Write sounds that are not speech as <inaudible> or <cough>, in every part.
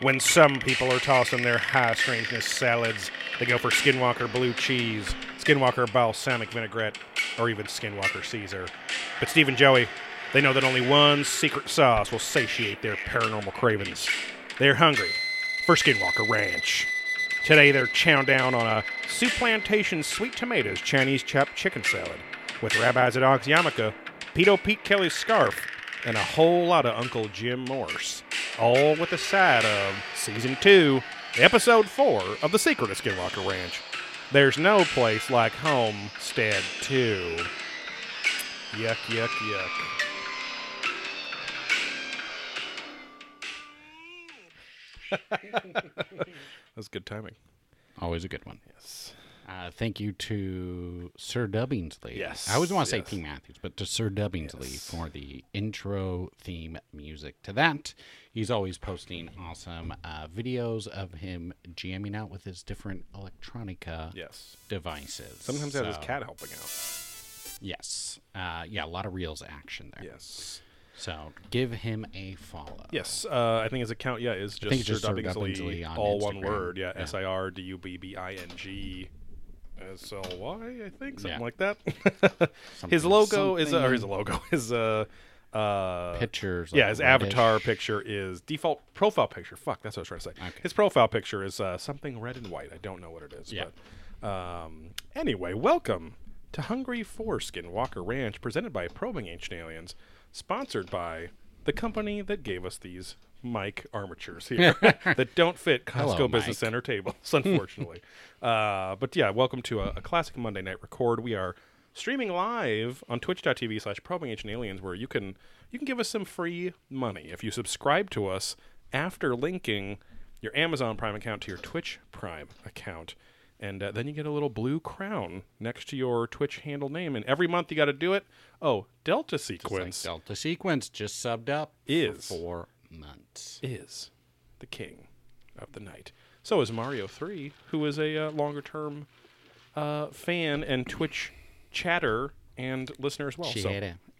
When some people are tossing their high strangeness salads, they go for Skinwalker blue cheese, Skinwalker balsamic vinaigrette, or even Skinwalker Caesar. But Steve and Joey, they know that only one secret sauce will satiate their paranormal cravings. They're hungry for Skinwalker Ranch. Today they're chowing down on a soup plantation sweet tomatoes Chinese chopped chicken salad with Rabbi Zadok's yarmulke, Pedo Pete Kelly's scarf, and a whole lot of Uncle Jim Morse. All with a side of season two, episode four of The Secret of Skinwalker Ranch. There's no place like Homestead 2. Yuck, yuck, yuck. <laughs> That's good timing. Always a good one. Yes. Uh, thank you to Sir Dubbingsley. Yes, I always want to yes. say P. Matthews, but to Sir Dubbingsley Yes. for the intro theme music to that. He's always posting awesome uh, videos of him jamming out with his different electronica Yes. devices. Sometimes he has his cat helping out. Yes. Uh, yeah, a lot of reels action there. Yes. So give him a follow. Yes, uh, I think his account, yeah, is just Sir it's just Sir Dubbingsley, all one word. Yeah, Yeah. S I R D U B B I N G S L Y, I think, something Yeah. like that. <laughs> Something- his logo is, uh, or his logo <laughs> is, a uh, Pictures. yeah, his reddish. avatar picture is default profile picture. Fuck, that's what I was trying to say. Okay. His profile picture is uh, something red and white. I don't know what it is. Yeah. But, um, anyway, welcome to Hungry Foreskin Walker Ranch, presented by Probing Ancient Aliens, sponsored by the company that gave us these mic armatures <laughs> here that don't fit Costco Hello, Business Center tables, <laughs> unfortunately. uh, but yeah, welcome to a, a classic Monday night record. We are streaming live on twitch.tv slash probing ancient aliens where you can you can give us some free money if you subscribe to us after linking your amazon prime account to your twitch prime account and uh, then you get a little blue crown next to your twitch handle name and every month you got to do it oh delta It's like sequence Delta Sequence just subbed up Is. for months. is the king of the night so is mario 3 who is a uh, longer term uh, fan and twitch chatter and listener as well so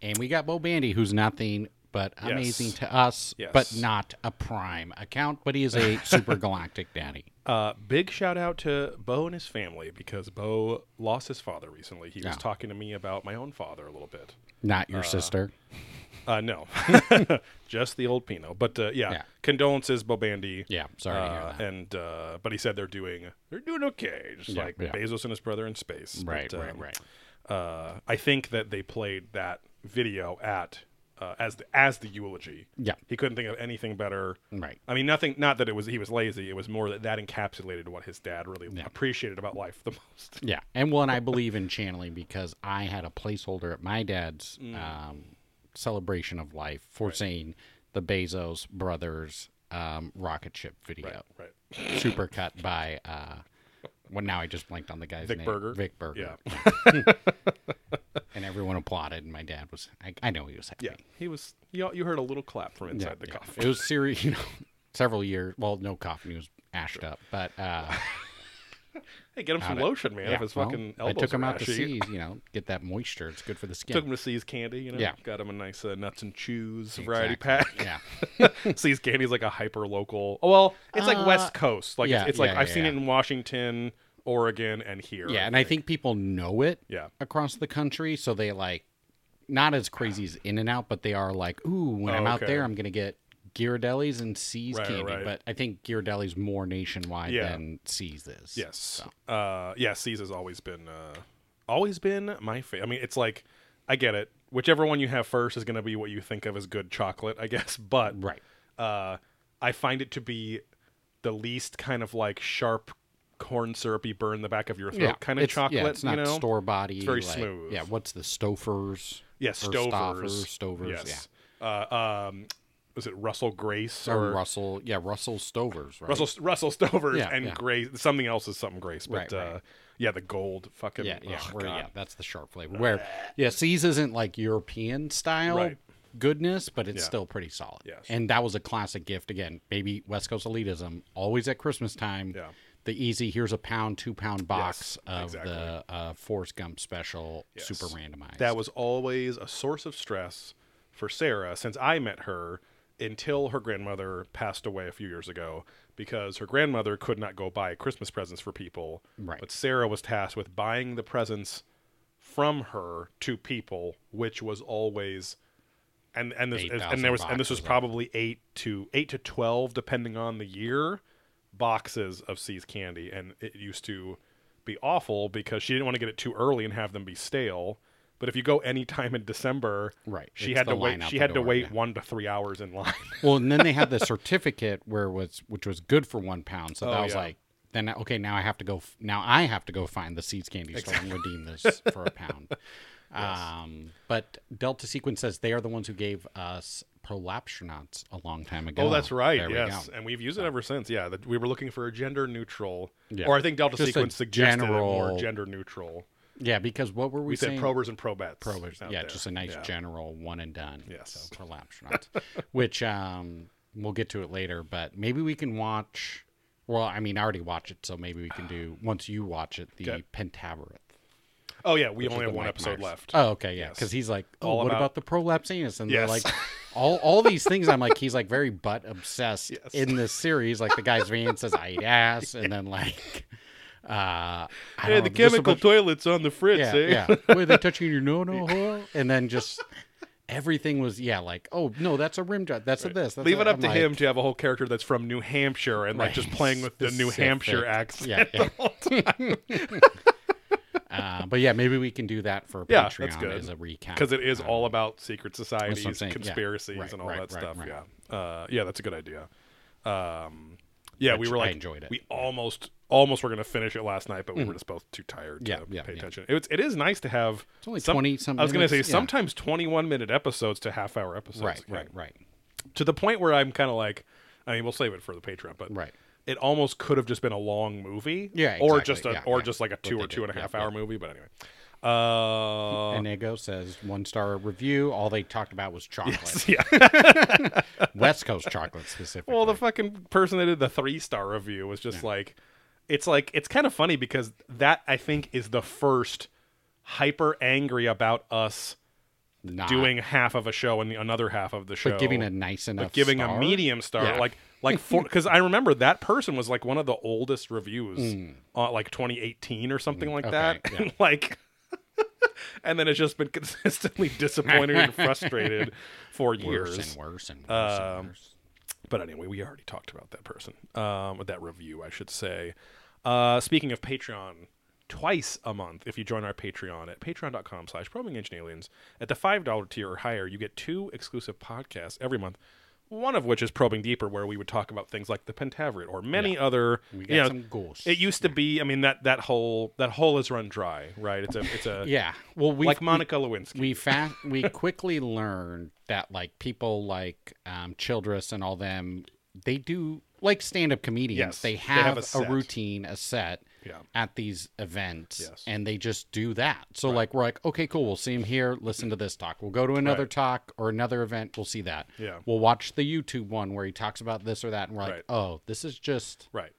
And we got Bo Bandy, who's nothing but amazing to us, Yes. but not a Prime account. But he is a <laughs> super galactic daddy. Uh, big shout out to Bo and his family because Bo lost his father recently. He was talking to me about my own father a little bit. Not your sister. <laughs> Uh, no, <laughs> just the old Pino. But uh, yeah, Yeah. condolences, Bo Bandy. Yeah, sorry to hear Uh, that. And uh, but he said they're doing they're doing okay, just Yeah, like yeah. Bezos and his brother in space. Right, But, right, um, right. Uh, I think that they played that video at uh, as the as the eulogy. Yeah. he couldn't think of anything better. Right. I mean, nothing. Not that it was he was lazy. It was more that that encapsulated what his dad really appreciated about life the <laughs> most. Yeah, and one I believe in channeling because I had a placeholder at my dad's Mm. um, celebration of life for saying the Bezos brothers um, rocket ship video, Right. super cut by. Uh, well, now I just blanked on the guy's Vic name. Berger? Vic Berger. Yeah. <laughs> and everyone applauded, and my dad was. I, I know he was happy. Yeah. He was. You, you heard a little clap from Yeah, inside the yeah. coffin. It was serious, <laughs> you know, several years. Well, no coffin. He was ashed up, but uh, <laughs> <laughs> Hey, get him some it. lotion, man. yeah, if his well, fucking I elbows took him out to see, you know, get that moisture. It's good for the skin. Took him to See's Candy, you know. Yeah. Got him a nice uh, nuts and chews variety Exactly. pack. Yeah. <laughs> See's Candy's like a hyper local. Oh, well, it's like Uh, West Coast. Like yeah, it's, it's like yeah, I've yeah, seen it in Washington, Oregon, and here. Yeah, and I think people know it Yeah. across the country, so they like not as crazy as In and Out, but they are like, ooh, when Oh, I'm out okay. there, I'm gonna get Ghirardelli's and See's Right, candy. right. But I think Ghirardelli's more nationwide Yeah. than See's is. Yes. Uh, yeah, See's has always been uh, always been my favorite. I mean, it's like I get it. Whichever one you have first is going to be what you think of as good chocolate, I <laughs> guess. But Right. uh, I find it to be the least kind of like sharp corn syrupy burn the back of your throat Yeah, kind of chocolate. Yeah, it's not you know? store body. It's very like- smooth. Yeah, what's the Stofers? Yeah, Stovers. Stoffers, Stovers, Yes. Uh, um, was it Russell Grace. Or or Russell, yeah, Russell Stovers, right? Russell Russell Stovers Yeah, and yeah. Grace? Something else is something Grace, but Right, right. Uh, yeah, the gold fucking Yeah, yeah, oh, where, yeah, that's the sharp flavor. Where, yeah, See's isn't like European style Right. goodness, but it's Yeah. still pretty solid. Yes. And that was a classic gift. Again, maybe West Coast elitism, always at Christmas time. Yeah. The easy, here's a pound, two pound box Yes, of exactly. the uh, Forrest Gump special, Yes. super randomized. That was always a source of stress for Sarah since I met her until her grandmother passed away a few years ago because her grandmother could not go buy Christmas presents for people. Right. But Sarah was tasked with buying the presents from her to people, which was always and and this 8,000 and there was and this was probably eight to eight to twelve, depending on the year, boxes of See's candy, and it used to be awful because she didn't want to get it too early and have them be stale. But if you go any time in December, Right, she it's had to wait. She the had to wait yeah. one to three hours in line. <laughs> Well, and then they had the certificate where it was which was good for one pound. So that Oh, was yeah. like, then okay, now I have to go. Now I have to go find the Seeds Candy store and redeem this for a pound. <laughs> Um, but Delta Sequence says they are the ones who gave us prolapsionauts a long time ago. Oh, that's right. There yes, go. and we've used it ever since. Yeah, that we were looking for a gender neutral, Yeah. or I think Delta Just Sequence suggested a more gender neutral. Yeah, because what were we, We said saying? probers and probats. Probers. Yeah, there. just a nice Yeah. general one and done. Yes. So prolapsionauts, <laughs> which um, we'll get to it later, but maybe we can watch. Well, I mean, I already watched it, so maybe we can do <sighs> once you watch it the Okay. Pentaverate. Oh yeah, we only have one Mike episode Myers. left. Oh, okay, yeah, Yes. because he's like, oh, All what about- about, the prolapse anus? And they're like, <laughs> all all these things. I'm like, he's like very butt obsessed Yes. in this series. Like the guy's van says, I eat ass, and then like, uh, I don't the know, just a chemical bunch- toilet's on the fritz. yeah, eh? yeah. Were they <laughs> touching your no no hole? And then <laughs> just everything was yeah, like oh no, that's a rim job. That's a this. That's Leave a, it up I'm to like, him to have a whole character that's from New Hampshire and like just playing with the New Hampshire accent. Yeah, <laughs> yeah. uh, but yeah, maybe we can do that for Yeah, Patreon that's good. as a recap Because it is Um, all about secret societies, saying, yeah. conspiracies, Right, and all right, that right, stuff. right. Yeah, uh, yeah, that's a good idea. Um, yeah, we Which were I like, enjoyed it. we almost, almost were gonna finish it last night, but we were just both too tired to Mm-hmm. Yeah, yeah, pay yeah. attention. It's, it is nice to have. It's only some- 20 some I was gonna say yeah. sometimes twenty-one minute episodes to half-hour episodes. right, right, right, To the point where I'm kind of like, I mean, we'll save it for the Patreon, but right. it almost could have just been a long movie, Yeah, or just a, Yeah, or yeah. just like a two or two and a half Yeah, hour movie. But anyway, uh, and Ego says one star review. All they talked about was chocolate, yeah. <laughs> West Coast chocolate specifically. Well, the fucking person that did the three star review was just like, it's like it's kind of funny because that I think is the first hyper angry about us Not- doing half of a show and the another half of the show, but giving a nice enough, but giving star? a medium star, Yeah. like like <laughs> for because I remember that person was like one of the oldest reviews, uh, like 2018 or something like that, Mm. okay, and like. <laughs> and then it's just been consistently <laughs> disappointed and frustrated for years. worse and worse and worse Um, and worse. But anyway, we already talked about that person, um, with that review, I should say. Uh, speaking of Patreon, twice a month, if you join our Patreon at patreon.com slash probing aliens, at the $5 tier or higher, you get two exclusive podcasts every month. One of which is Probing Deeper, where we would talk about things like the Pentaverate or many other. We you know, some ghosts. It used to be. I mean that that whole that hole is run dry, right? It's a it's a yeah. Well, we like Monica Lewinsky. we fast we quickly learned that like people like um, Childress and all them they do like stand-up comedians Yes, they they have, have a a, routine a set Yeah. at these events Yes. and they just do that so like we're like okay cool we'll see him here listen to this talk we'll go to another Right. talk or another event we'll see that Yeah. we'll watch the youtube one where he talks about this or that and we're like Right. oh this is just right.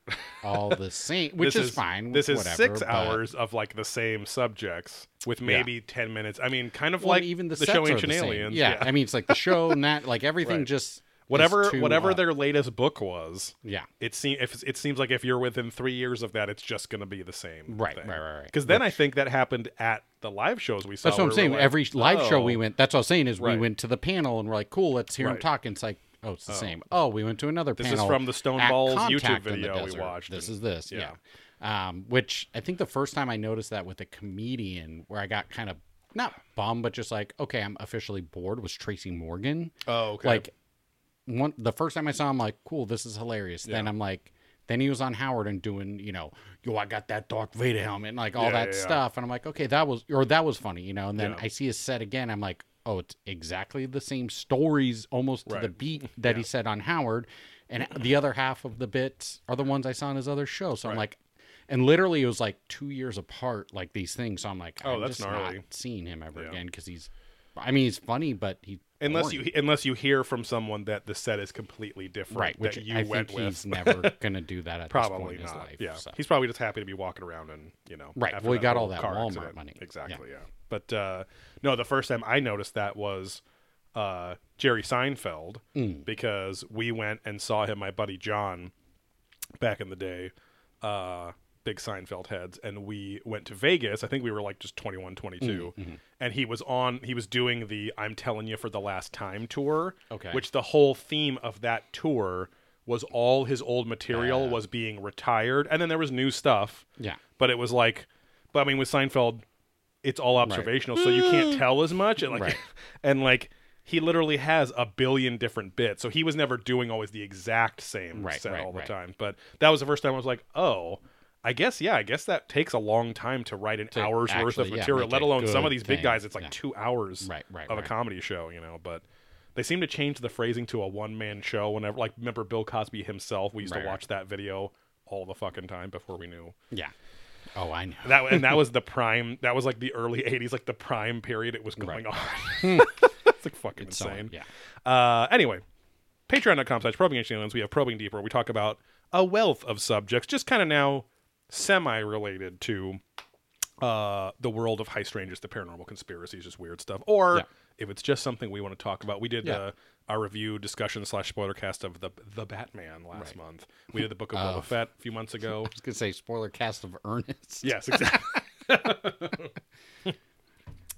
all the <laughs> same which this is, fine This is whatever, six but- hours of like the same subjects with maybe ten minutes. I mean, kind of Well, like even the, the show Ancient the. Aliens. Yeah. I mean, it's like the show and that, like <laughs> everything Right. just whatever too, whatever uh, their latest book was. yeah. It seems if it seems like if you're within three years of that, it's just going to be the same. Right, right, right, right. Because then I think that happened at the live shows we saw. That's what I'm saying. like, Every live show oh, we went. That's what I was saying is we went to the panel and we're like, cool, let's hear him Right. talk. And it's like, oh, it's the same. Oh, we went to another This is from the Stone Balls YouTube video we watched, This and- is this, yeah. yeah. Um, which I think the first time I noticed that with a comedian, where I got kind of not bummed, but just like, okay, I'm officially bored. Was Tracy Morgan? Oh, okay. Like one the first time I saw him, like, cool, this is hilarious. Then I'm like, then he was on Howard and doing, you know, yo, I got that Darth Vader helmet and like all Yeah, that yeah, yeah. stuff, and I'm like, okay, that was or that was funny, you know. And then Yeah. I see his set again, I'm like, oh, it's exactly the same stories, almost to the beat <laughs> that he said on Howard, and <clears throat> the other half of the bits are the ones I saw in his other show. So I'm like. And literally, it was like two years apart, like these things. So I'm like, Oh, I'm that's just gnarly. not seeing him ever Yeah. again because he's, I mean, he's funny, but he unless boring. you unless you hear from someone that the set is completely different, right, which that you I went think with. he's <laughs> never gonna do that at this point Probably in his not. life. yeah, so. he's probably just happy to be walking around and you know. Right. Well, he got all that Walmart accident. money. Exactly. Yeah. But uh, no, the first time I noticed that was uh, Jerry Seinfeld Mm. because we went and saw him, my buddy John, back in the day, uh, big Seinfeld heads, and we went to Vegas. I think we were like just 21, 22. Mm, mm-hmm. And he was on, he was doing the I'm Telling You for the Last Time tour, Okay. which the whole theme of that tour was all his old material was being retired. And then there was new stuff Yeah. but it was like but i mean with seinfeld it's all observational so you can't tell as much and like Right. <laughs> and like he literally has a billion different bits so he was never doing always the exact same Right, set right, all the right. time but that was the first time i was like oh I guess yeah. I guess that takes a long time to write an To hour's worth of material. make let alone some of these big guys. It's like Yeah. two hours Right, right, of a comedy show, you know. But they seem to change the phrasing to a one man show. Whenever, like, remember Bill Cosby himself? We used Right, to right. watch that video all the fucking time before we knew Yeah. Oh, I know. that and that was <laughs> the prime that was like the early <laughs> 80s like the prime period it was going on <laughs> it's like fucking It's insane yeah. uh anyway patreon.com slash probing aliens we have probing deeper we talk about a wealth of subjects just kind of now semi related to uh the world of high strangeness, the paranormal conspiracies just weird stuff or Yeah. if it's just something we want to talk about we did Yeah. uh, our review discussion slash spoiler cast of the the batman last Right. month we did the book of <laughs> Boba Of- Fett a few months ago <laughs> I was gonna say spoiler cast of Ernest. <laughs> Yes, exactly.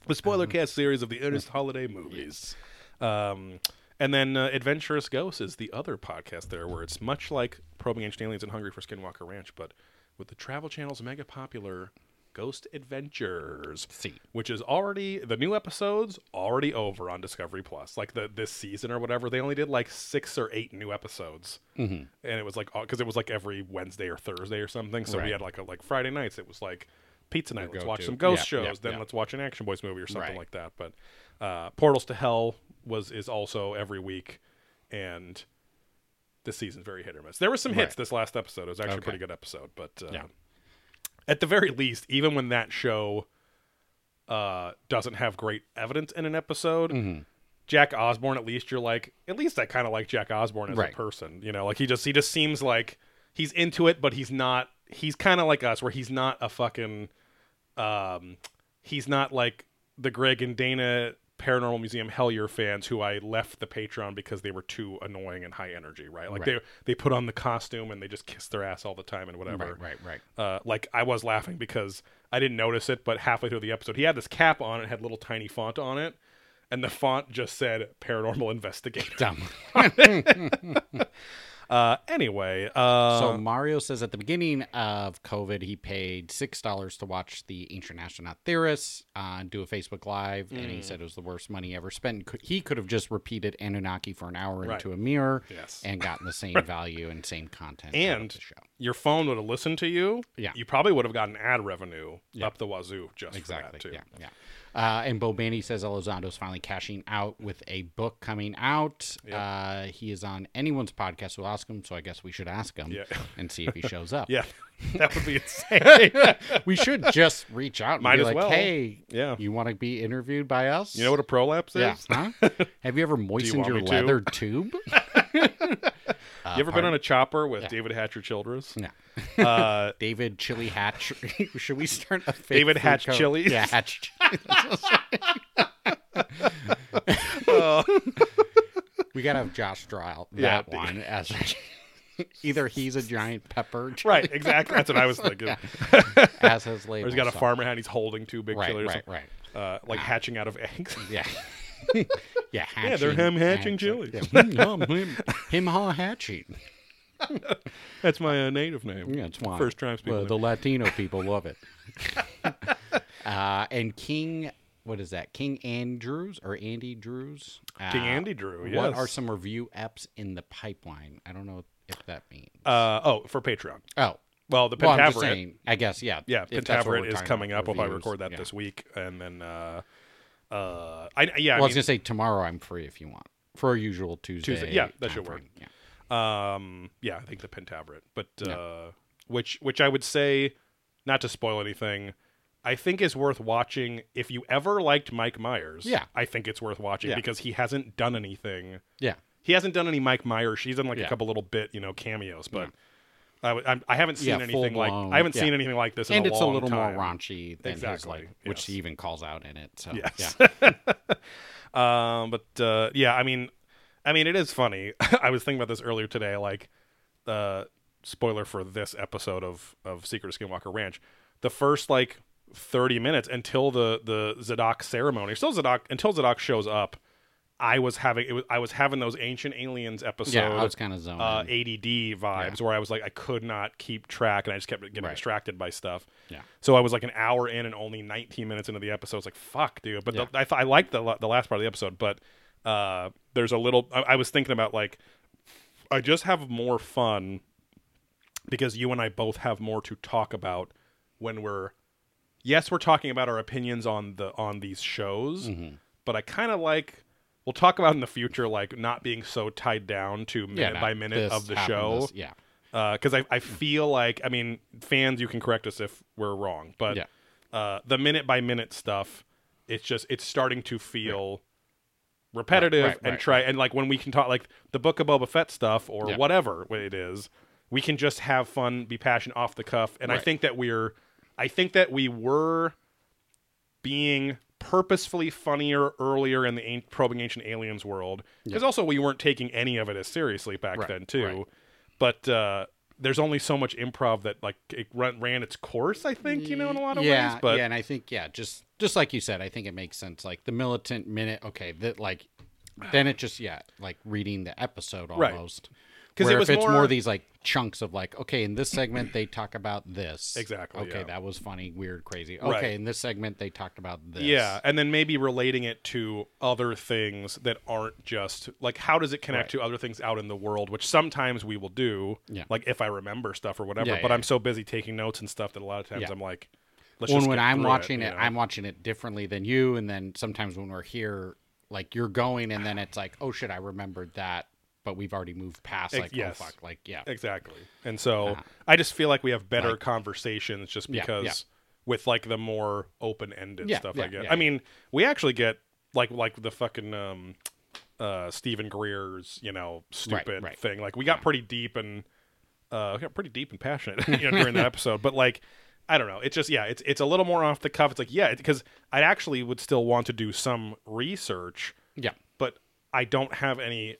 the spoiler cast series of the Ernest Holiday movies. Um, and then uh, Adventurous Ghosts is the other podcast there, where it's much like Probing Ancient Aliens and Hungry for Skinwalker Ranch, but with the Travel Channel's mega popular Ghost Adventures, See. which is already the new episodes already over on Discovery Plus. Like the this season or whatever, they only did like six or eight new episodes, mm-hmm. and it was like because it was like every Wednesday or Thursday or something. So we had like a, like Friday nights. It was like pizza night. Let's watch go-to. some ghost Yeah, shows. yeah, then yeah. let's watch an Action Boys movie or something Right. like that. But uh, Portals to Hell was is also every week, and this season's very hit or miss. There were some hits Right. this last episode. It was actually a pretty good episode, but uh, Yeah. at the very least, even when that show uh, doesn't have great evidence in an episode, Mm-hmm. Jack Osbourne, at least you're like, at least I kind of like Jack Osbourne as Right. a person. You know, like he just he just seems like he's into it, but he's not. He's kind of like us, where he's not a fucking. Um, he's not like the Greg and Dana Paranormal Museum Hellier fans who I left the Patreon because they were too annoying and high energy, right? Like Right. they they put on the costume and they just kiss their ass all the time and whatever. Right, right, right. Uh, like I was laughing because I didn't notice it, but halfway through the episode, he had this cap on and had little tiny font on it, and the font just said "Paranormal Investigator." Dumb. <laughs> <laughs> Uh, anyway, uh, so Mario says at the beginning of COVID, he paid six dollars to watch the Ancient Astronaut Theorists uh, do a Facebook Live, and Mm. he said it was the worst money ever spent. He could have just repeated Anunnaki for an hour Right. into a mirror, Yes. and gotten the same <laughs> value and same content and the show. your phone would have listened to you. Yeah. you probably would have gotten ad revenue Yeah. up the wazoo just Exactly. for that too. Yeah, yeah. Uh, and Bo Bandy says Elizondo's finally cashing out with a book coming out. Yep. Uh, he is on anyone's podcast. We'll ask him, so I guess we should ask him Yeah. <laughs> and see if he shows up. Yeah, <laughs> that would be <laughs> insane. we should just reach out and Might be as like, well. "Hey, Yeah. you want to be interviewed by us?" you know what a prolapse Yeah. is? Huh? Have you ever moistened want your me to? leather tube? You ever been on a chopper with David Hatcher Childress? No. Uh, <laughs> David Chili Hatch. <laughs> Should we start a fake David Hatch Chilies? Yeah, Hatch. uh, <laughs> we gotta have Josh draw out Yeah. that one as either he's a giant pepper, right, exactly. That's what I was thinking. as his label. Or he's got a farmer hat. He's holding two big Right, chilies, right, right. Uh, like hatching out of eggs. Yeah. Yeah, hatching, Yeah, they're him hatching chilies. Yeah, him, him, ha hatching. <laughs> That's my uh, native name. Yeah, it's why. First tribes people. Well, the Latino people love it. <laughs> uh, and King, what is that? King Andrews or Andy Drews? Uh, King Andy Drew. Yes. What are some review apps in the pipeline? I don't know if that means. Uh, oh, for Patreon. oh, Well, the well, Pentaverate. saying. I guess yeah. yeah, Pentaverate is coming about, up if I reviews, record that yeah. this week, and then uh, uh, I yeah, I well, I was gonna say tomorrow I'm free if you want for our usual Tuesday. Tuesday, yeah, that should work. Yeah. Um, yeah, I think the Pentaverate, but uh, Yeah. which which I would say, not to spoil anything, I think is worth watching. If you ever liked Mike Myers, Yeah. I think it's worth watching Yeah. because he hasn't done anything. Yeah. He hasn't done any Mike Myers. He's done like a couple little bit, you know, cameos, but. I, I'm- I haven't seen Yeah, anything like I haven't yeah. seen anything like this in and a it's a little time. more raunchy than his Exactly, like, which yes. he even calls out in it. So Yes. yeah. <laughs> Um, but uh, yeah, I mean, I mean, it is funny. <laughs> I was thinking about this earlier today. Like, uh, spoiler for this episode of of Secret of Skinwalker Ranch. The first like thirty minutes until the the Zadok ceremony, still Zadok until Zadok shows up. I was having it was I was having those ancient aliens episode. Yeah, I was kind of zoning. uh, ADD vibes where I was like I could not keep track and I just kept getting Right. distracted by stuff. Yeah. So I was like an hour in and only 19 minutes into the episode. I was like, "Fuck, dude!" But Yeah. the, I thought I liked the the last part of the episode, but uh, there's a little. I, I was thinking about like I just have more fun because you and I both have more to talk about when we're yes, we're talking about our opinions on the on these shows, Mm-hmm. but I kind of like we'll talk about in the future like not being so tied down to minute no, by minute of the show this- yeah. because I, I feel like I mean fans you can correct us if we're wrong but Yeah. uh, the minute by minute stuff it's just it's starting to feel repetitive Right, right, and right, try and like when we can talk like the book of Boba Fett stuff or Yeah. whatever it is we can just have fun be passionate off the cuff and I think that we're I think that we were being purposefully funnier earlier in the an- probing ancient aliens world because also we weren't taking any of it as seriously back Right, then too right. but uh there's only so much improv that like it run, ran its course i think you know in a lot of yeah, ways but yeah, and I think yeah, just just like you said, I think it makes sense. Like the militant minute, okay, that like then it just yeah, like reading the episode Right. almost. 'Cause Where it was if it's more- more these like chunks of like, okay, in this segment they talk about this. Exactly, Okay, yeah. that was funny, weird, crazy. Okay, Right. in this segment they talked about this. yeah and then maybe relating it to other things that aren't just like how does it connect Right. to other things out in the world which sometimes we will do Yeah. like if i remember stuff or whatever Yeah, but i'm so busy taking notes and stuff that a lot of times i'm like let's When just when I'm watching it, you know? I'm watching it differently than you, and then sometimes when we're here, like you're going, and then it's like, oh shit, I remembered that, but we've already moved past. Like, yes. oh fuck, like yeah, Exactly. And so Uh-huh. I just feel like we have better Like- conversations just because yeah. with like the more open ended Yeah, stuff yeah, I get. yeah, I mean, we actually get like like the fucking um uh Steven Greer's, you know, stupid right. thing. Like we got pretty deep and uh we got pretty deep and passionate <laughs> you know during that <laughs> episode. But like I don't know. It's just yeah, it's it's a little more off the cuff. It's like yeah, because I actually would still want to do some research yeah. but I don't have any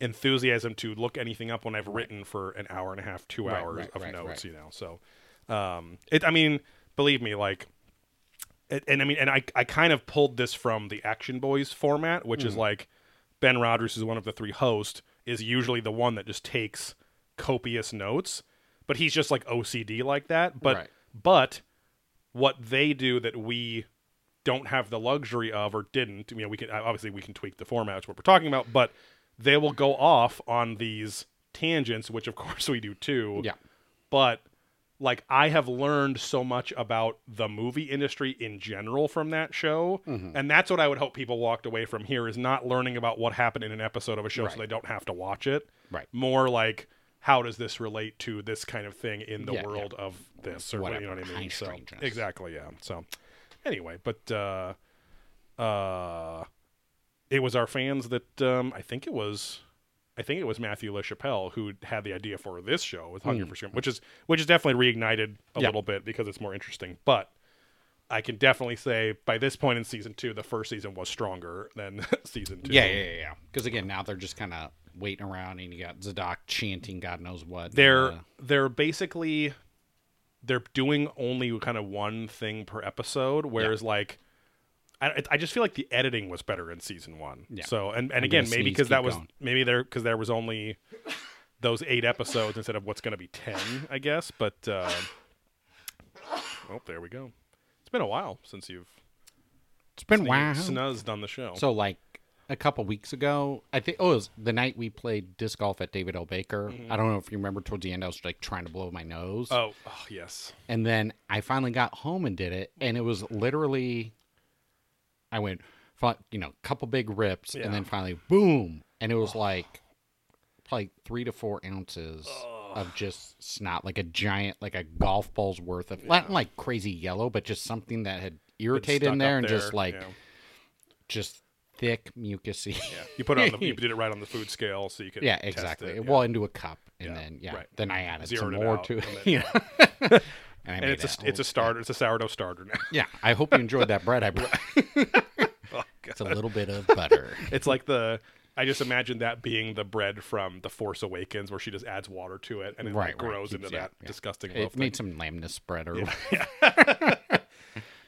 enthusiasm to look anything up when I've written for an hour and a half, two Right, hours right, of right, notes, you know. So, um, it. I mean, believe me, like, it, and I mean, and I, I kind of pulled this from the Action Boys format, which Mm. is like Ben Rogers, is one of the three hosts, is usually the one that just takes copious notes, but he's just like OCD like that. But but what they do that we don't have the luxury of or didn't you know we can obviously we can tweak the format what we're talking about but they will go off on these tangents which of <laughs> course we do too Yeah. but like i have learned so much about the movie industry in general from that show Mm-hmm. and that's what i would hope people walked away from here is not learning about what happened in an episode of a show so they don't have to watch it Right. more like how does this relate to this kind of thing in the Yeah, yeah. world of this or Whatever, you know what I mean? So exactly, yeah. So anyway, but uh, uh, it was our fans that um, I think it was. I think it was Matthew LaChapelle who had the idea for this show with Hunger for Scream, which is which is definitely reignited a. Yeah. little bit because it's more interesting. But I can definitely say by this point in season two, the first season was stronger than <laughs> season two. Yeah, yeah, yeah, yeah. Because again, now they're just kind of waiting around, and you got Zadok chanting God knows what. they're Uh, they're basically they're doing only kind of one thing per episode whereas like I, I just feel like the editing was better in season one Yeah. so and, and I'm again maybe because that was going. maybe there because there was only those eight episodes instead of what's going to be 10 i guess but uh oh there we go it's been a while since you've it's been wow. snuzzed on the show So like a couple weeks ago, I think oh, it was the night we played disc golf at David L. Baker. I don't know if you remember towards the end, I was like trying to blow my nose, oh, oh yes and then I finally got home and did it, and it was literally, I went, you know, couple big rips, Yeah. and then finally boom, and it was like probably three to four ounces of just snot, like a giant, like a golf ball's worth of, not like crazy yellow, but just something that had irritated in there and just like yeah. just thick mucusy. Yeah. you put it on the you <laughs> did it right on the food scale so you could Yeah, exactly. it, yeah. Well, into a cup, and Yeah, then yeah, right. then I added Zeroed some more out, to it. and then- <laughs> you know? <laughs> and and it's a that it's a whole- starter it's a sourdough starter now <laughs> Yeah, I hope you enjoyed that bread I brought. <laughs> <laughs> oh It's a little bit of butter. It's like the. I just imagine that being the bread from The Force Awakens, where she just adds water to it and it Right, right. grows Keeps- into yeah, that yeah. disgusting loaf. It made some lameness spread or Yeah.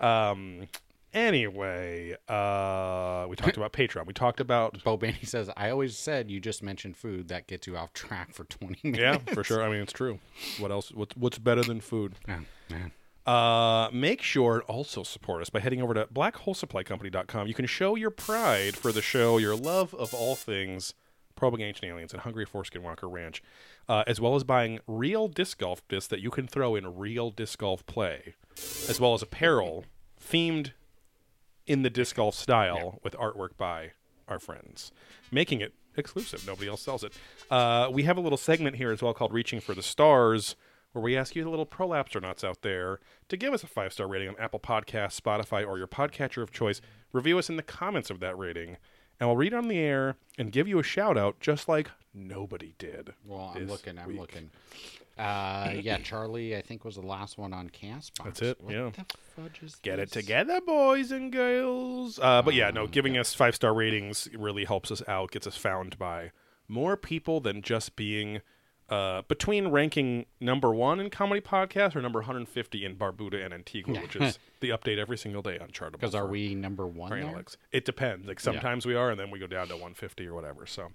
Um. Anyway, uh, we talked <laughs> about Patreon. We talked about Bo Bandy says, I always said you just mentioned food that gets you off track for 20 minutes. yeah, for sure. I mean, it's true. What else? What's what's better than food? Yeah, man. Uh, make sure to also support us by heading over to blackholesupplycompany.com. You can show your pride for the show, your love of all things probing ancient aliens and Hungry Foreskin Walker Ranch, uh, as well as buying real disc golf discs that you can throw in real disc golf play, as well as apparel themed in the disc golf style with artwork by our friends, making it exclusive. Nobody else sells it. Uh, we have a little segment here as well called Reaching for the Stars, where we ask you, the little prolapsernauts out there, to give us a five star rating on Apple Podcasts, Spotify, or your podcatcher of choice. Review us in the comments of that rating, and we'll read on the air and give you a shout out, just like nobody did. Well, I'm looking. I'm week. looking. Uh, yeah, <clears throat> Charlie, I think was the last one on Castbox. That's it, What yeah. the fudge is Get it together, boys and girls. Uh, but yeah, no, Um, giving us five star ratings really helps us out, gets us found by more people than just being uh, between ranking number one in comedy podcast or number 150 in Barbuda and Antigua, which is <laughs> the update every single day on Chartable. Because are we number one analytics. It depends. Like sometimes we are, and then we go down to 150 or whatever. So,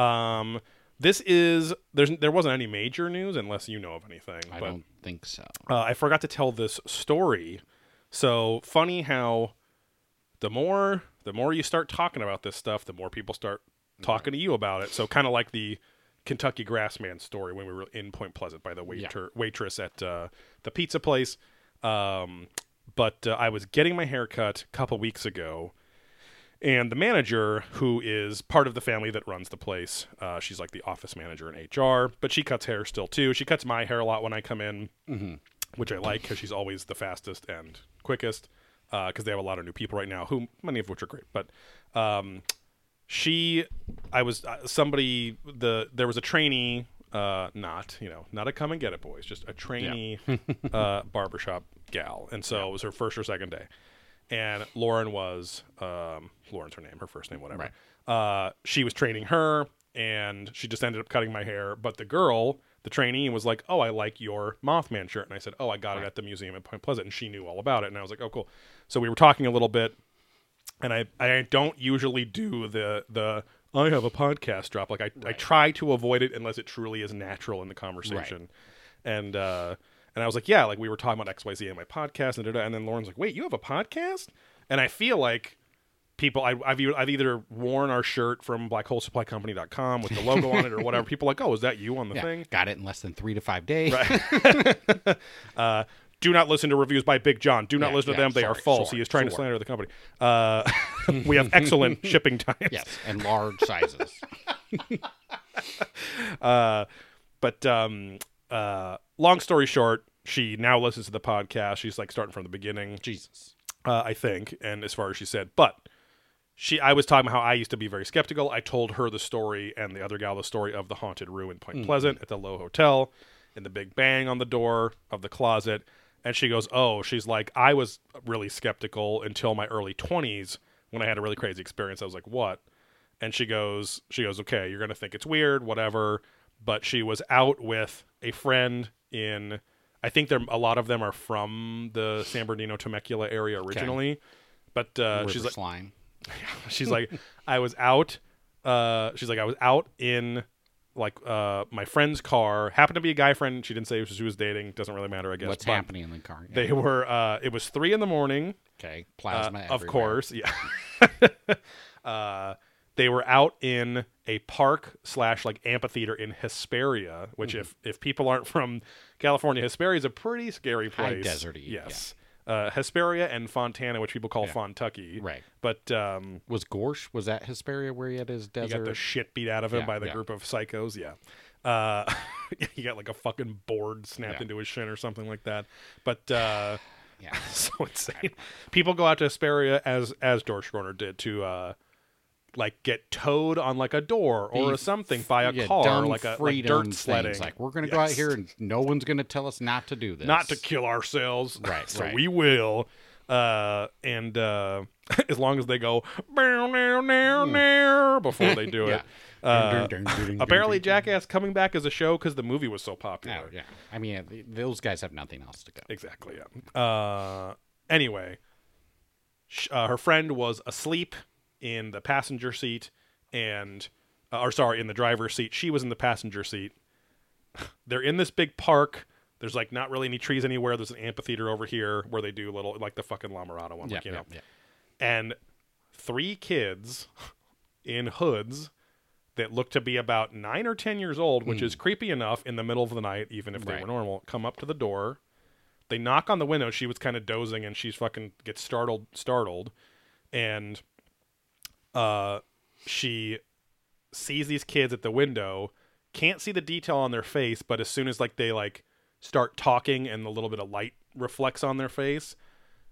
um, this is there's there wasn't any major news unless you know of anything. I but don't think so. uh, I forgot to tell this story. So funny how the more the more you start talking about this stuff, the more people start talking to you about it. So kind of like the Kentucky Grassman story when we were in Point Pleasant by the waiter waitress at uh, the pizza place. Um, but uh, I was getting my hair cut a couple weeks ago, and the manager, who is part of the family that runs the place, uh, she's like the office manager in HR, but she cuts hair still too. She cuts my hair a lot when I come in, which I like because she's always the fastest and quickest. Because they have a lot of new people right now, who many of which are great. But um, she, I was uh, somebody. The there was a trainee, uh, not you know, not a come and get it boys, just a trainee <laughs> uh, barbershop gal, and so it was her first or second day and Lauren was um, Lauren's her name, her first name, whatever. Uh, she was training her, and she just ended up cutting my hair. But the girl, the trainee, was like, "Oh, I like your Mothman shirt," and I said, "Oh, I got it at the museum at Point Pleasant," and she knew all about it. And I was like, "Oh, cool." So we were talking a little bit, and I I don't usually do the the I have a podcast drop. Like I I try to avoid it unless it truly is natural in the conversation, and. uh and I was like, yeah, like we were talking about XYZ in my podcast, and, and then Lauren's like, wait, you have a podcast? And I feel like people, I, I've, e- I've either worn our shirt from blackholesupplycompany.com with the logo on it or whatever. <laughs> People are like, oh, is that you on the Yeah, thing? got it in less than three to five days. <laughs> Uh, do not listen to reviews by Big John. Do not Yeah, listen to yeah, them. They are false. sorry, he is trying to slander the company. Uh, <laughs> we have excellent shipping times. yes, and large sizes. Uh, but um, uh, long story short, she now listens to the podcast. She's like starting from the beginning. Jesus. uh, I think, and as far as she said, but she, I was talking about how I used to be very skeptical. I told her the story and the other gal the story of the haunted room in Point Pleasant at the Lowe Hotel, and the big bang on the door of the closet, and she goes, "Oh, she's like, I was really skeptical until my early twenties when I had a really crazy experience. I was like, what?" And she goes, she goes, "Okay, you're gonna think it's weird, whatever." But she was out with a friend in. I think there a lot of them are from the San Bernardino Temecula area originally, but uh, she's like, slime. <laughs> she's like, I was out. Uh, she's like, I was out in like uh my friend's car. Happened to be a guy friend. She didn't say she was dating. Doesn't really matter, I guess. What's happening in the car? They were. Uh, it was three in the morning. okay, Uh, plasma. of course, yeah. <laughs> uh, they were out in a park slash like amphitheater in Hesperia, which Mm-hmm. if if people aren't from California, Hesperia is a pretty scary place. High deserty, yes. Uh, Hesperia and Fontana, which people call Yeah. Fontucky, Right. But um, Was Gorsh? Was that Hesperia where he had his desert? he got the shit beat out of him Yeah, by the yeah. group of psychos. Yeah. Uh, <laughs> he got like a fucking board snapped Yeah. into his shin or something like that. But uh, <sighs> yeah. <laughs> so insane. People go out to Hesperia as as George Schroner did to uh, like get towed on like a door or Be something by a Yeah, car, like a like dirt sledding. things. Like we're gonna go out here and no one's gonna tell us not to do this. not to kill ourselves, Right, <laughs> so right. we will. Uh, and uh, <laughs> as long as they go "Meow, meow, meow, meow," before they do it. Uh, apparently. Jackass coming back as a show because the movie was so popular. Oh, yeah. I mean, those guys have nothing else to go. Exactly. Yeah. Uh, anyway, sh- uh, her friend was asleep in the passenger seat, and uh, or sorry, in the driver's seat. She was in the passenger seat. <sighs> They're in this big park. There's like not really any trees anywhere. There's an amphitheater over here where they do little like the fucking La Mirada one, Yeah, like you yeah, know. yeah. And three kids <laughs> in hoods that look to be about nine or ten years old, which is creepy enough in the middle of the night, even if they Hmm. Right. were normal, come up to the door. They knock on the window. She was kind of dozing, and she's fucking gets startled, startled, and uh, she sees these kids at the window. Can't see the detail on their face, but as soon as like they like start talking and a little bit of light reflects on their face,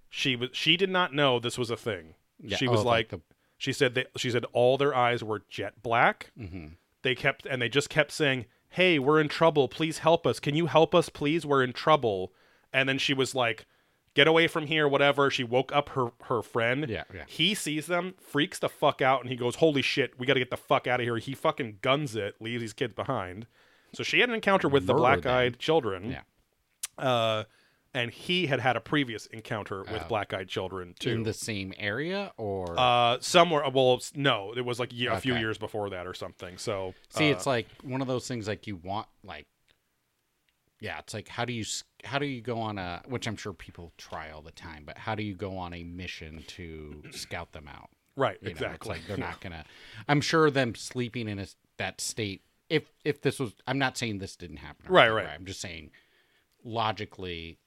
she was she did not know this was a thing. Yeah, She oh, was like like, the- she said they, she said all their eyes were jet black. Mm-hmm. They kept and they just kept saying, "Hey, we're in trouble. Please help us. Can you help us, please? We're in trouble." And then she was like, "Get away from here, whatever." She woke up her her friend. Yeah, yeah. He sees them, freaks the fuck out, and he goes, "Holy shit, we got to get the fuck out of here." He fucking guns it, leaves these kids behind. So she had an encounter with the black-eyed children. Yeah. Uh, and he had had a previous encounter with Oh. black-eyed children too. In the same area or Uh, somewhere. Well, no, it was like a few years before that or something. So See, uh, it's like one of those things like you want like yeah, it's like how do you how do you go on a which I'm sure people try all the time, but how do you go on a mission to <clears throat> scout them out? right, You know, exactly. it's like they're not gonna. I'm sure them sleeping in a, that state. If if this was, I'm not saying this didn't happen. or Right, right. I'm just saying, logically,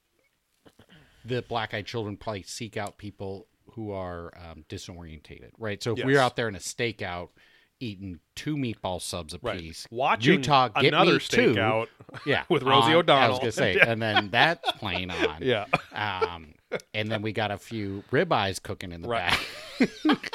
the black-eyed children probably seek out people who are um, disorientated, right? So if we're out there in a stakeout eating two meatball subs a right. piece, Watching Utah get another stakeout. <laughs> yeah, <laughs> with Rosie on- I was gonna say, <laughs> and then that's playing on. Yeah, Um, and then we got a few ribeyes cooking in the back. Right. back.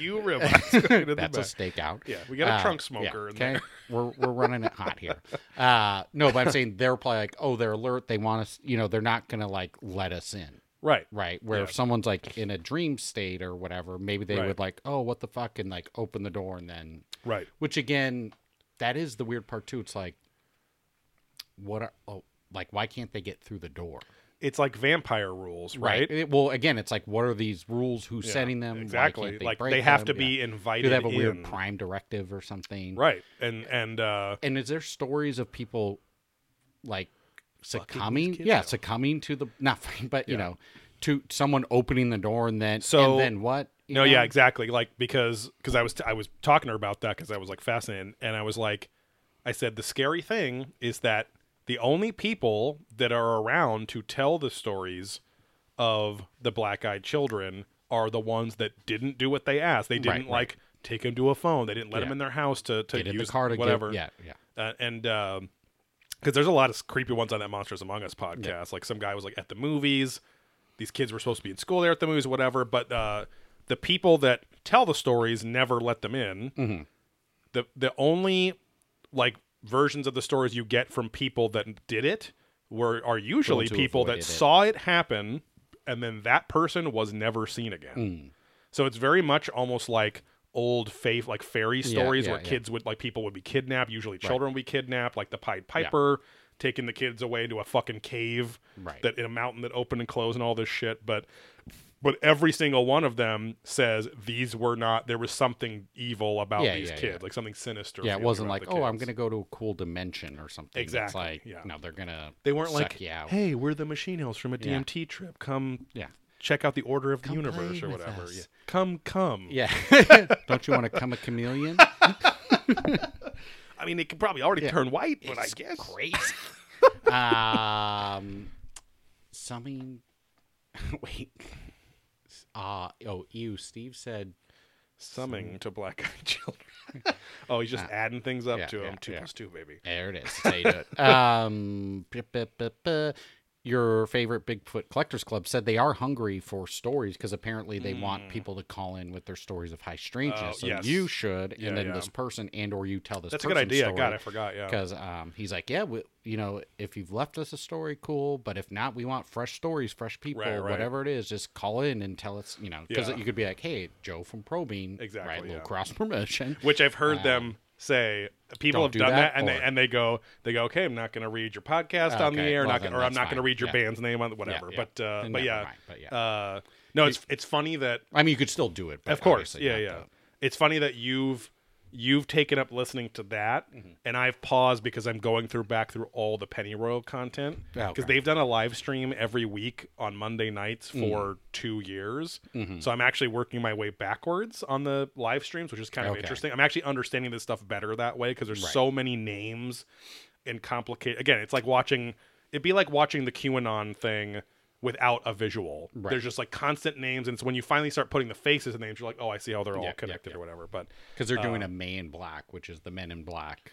ribeyes in the back. That's a back. stakeout. Yeah, we got a Uh, trunk yeah, smoker in okay, there. we're we're running it hot here. Uh, no, but I'm saying they're probably like, oh, they're alert. They want us. You know, they're not gonna like let us in, Right. right? Where if someone's like in a dream state or whatever, maybe they Right. would like, oh, what the fuck, and like open the door and then, Right. which again, that is the weird part too. It's like, what are oh, like why can't they get through the door? It's like vampire rules, right? It- well, again, it's like, what are these rules? Who's Yeah, setting them? Exactly. can't like they have them? to be Yeah. invited. Do they have a weird prime directive or something? Right. And and uh, And is there stories of people like succumbing? Yeah, succumbing to the not, but you know, to someone opening the door and then So- and then what? No, yeah, exactly. Like because because I was t- I was talking to her about that because I was like fascinated, and I was like, I said the scary thing is that the only people that are around to tell the stories of the black-eyed children are the ones that didn't do what they asked. They didn't right. like take them to a phone. They didn't let Yeah. them in their house to to Get in use the car to whatever. Get, yeah, yeah. uh, and because there's a lot of creepy ones on that Monsters Among Us podcast. Like some guy was like at the movies. These kids were supposed to be in school there at the movies, whatever. But uh, the people that tell the stories never let them in. Mm-hmm. The the only like versions of the stories you get from people that did it were are usually people that it. saw it happen, and then that person was never seen again. Mm. So it's very much almost like old faith, like fairy stories yeah, where yeah. kids would like people would be kidnapped. Usually children would be kidnapped, like the Pied Piper taking the kids away to a fucking cave Right. that in a mountain that opened and closed and all this shit. But but every single one of them says these were not. There was something evil about Yeah, these yeah, kids, yeah. like something sinister. Yeah, it wasn't like, oh, I'm going to go to a cool dimension or something. Exactly, It's like, yeah. no, they're to. They weren't like, hey, we're the machine elves from a Yeah. DMT trip. Come Yeah. Check out the Order of the Come Universe or whatever. Yeah. Come, come. Yeah. <laughs> Don't you want to come a chameleon? <laughs> I mean, it could probably already Yeah. turn white, but I guess. crazy. <laughs> um, something. Wait. Uh, oh, you. Steve said. Summing to black eyed children. oh, he's just Ah. adding things up Yeah, to him. yeah, two yeah. plus two, baby. There it is. There you do it. Um, your favorite Bigfoot Collectors Club said they are hungry for stories because apparently they Hmm. want people to call in with their stories of high strangeness. Oh, so yes. you should, Yeah, and then yeah. this person and or you tell this. That's a good idea. Story. God, I forgot. Yeah. Because um, he's like, yeah, we, you know, if you've left us a story, cool. But if not, we want fresh stories, fresh people, Right, right. whatever it is. Just call in and tell us, you know, because Yeah. you could be like, hey, Joe from Probing, Exactly, right? Little yeah. cross <laughs> promotion. Which I've heard them say. People Don't have do done that, that, and or- they and they go they go okay. I'm not going to read your podcast on the air, well, not gonna, or I'm not going to read your Yeah. band's name on whatever. yeah. But uh, but yeah, mind, but yeah. Uh, no, it's it's funny that I mean, you could still do it, but of course, yeah, yeah. It's funny that you've you've taken up listening to that, Mm-hmm. and I've paused because I'm going through back through all the Penny Royal content Oh, because okay. they've done a live stream every week on Monday nights Mm. for two years. Mm-hmm. So I'm actually working my way backwards on the live streams, which is kind of Okay. interesting. I'm actually understanding this stuff better that way because there's Right. so many names and complicated. Again, it's like watching. It'd be like watching the QAnon thing without a visual. Right. There's just like constant names, and it's when you finally start putting the faces and names, you're like, oh, I see how they're all yeah, connected yeah. or whatever. But because they're Uh, doing a May in Black, which is the Men in Black.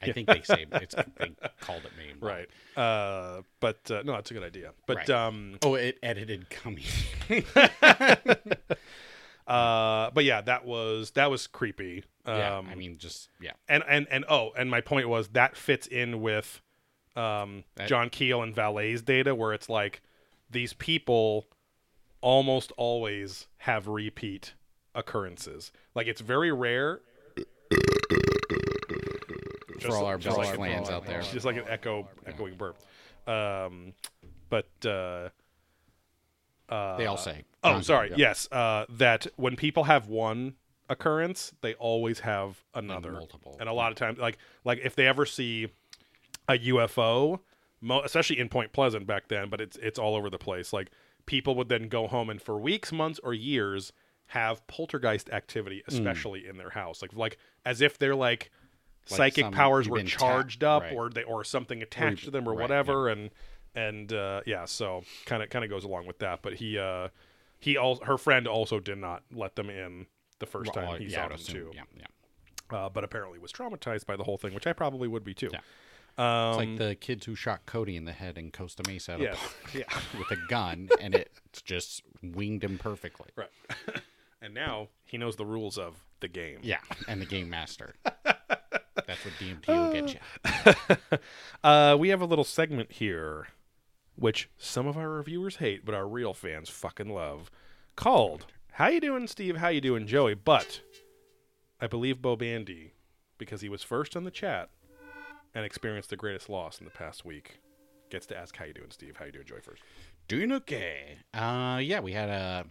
I think they say <laughs> it's they called it May in Black. right, uh, but uh, no, that's a good idea. But Right. um, Oh, it edited coming. <laughs> uh, but yeah, that was that was creepy. Um, yeah, I mean, just yeah, and and and oh, and my point was that fits in with um, John Keel and Vallee's data, where it's like these people almost always have repeat occurrences. Like it's very rare. for all our just like- fans out there. It's just like an echo, echoing burp. Um, but uh, uh, They all say. Oh, John sorry. Keel, Yes, uh, that when people have one occurrence, they always have another. multiple. And a lot of times, like like if they ever see a UFO, mo- especially in Point Pleasant back then, but it's it's all over the place. Like people would then go home and for weeks, months, or years have poltergeist activity, Hmm. especially in their house. Like like as if they're like. Like Psychic some- powers were charged up, right. or they or something attached to them, or right, whatever, and and uh, yeah, so kind of kind of goes along with that. But he uh, he all her friend also did not let them in the first Well, time he yeah, saw them too. Yeah, yeah. Uh, but apparently was traumatized by the whole thing, which I probably would be too. Yeah. Um, It's like the kids who shot Cody in the head in Costa Mesa <laughs> yeah, with a gun, <laughs> and it just winged him perfectly. right. <laughs> and now he knows the rules of the game. Yeah, and the game master. That's what DMT will get you. Uh, we have a little segment here, which some of our reviewers hate, but our real fans fucking love, called "How you doing, Steve? How you doing, Joey?" But I believe Bo Bandy, because he was first in the chat and experienced the greatest loss in the past week, gets to ask "How you doing, Steve? How you doing, Joy? First. Doing okay. Uh, yeah, we had a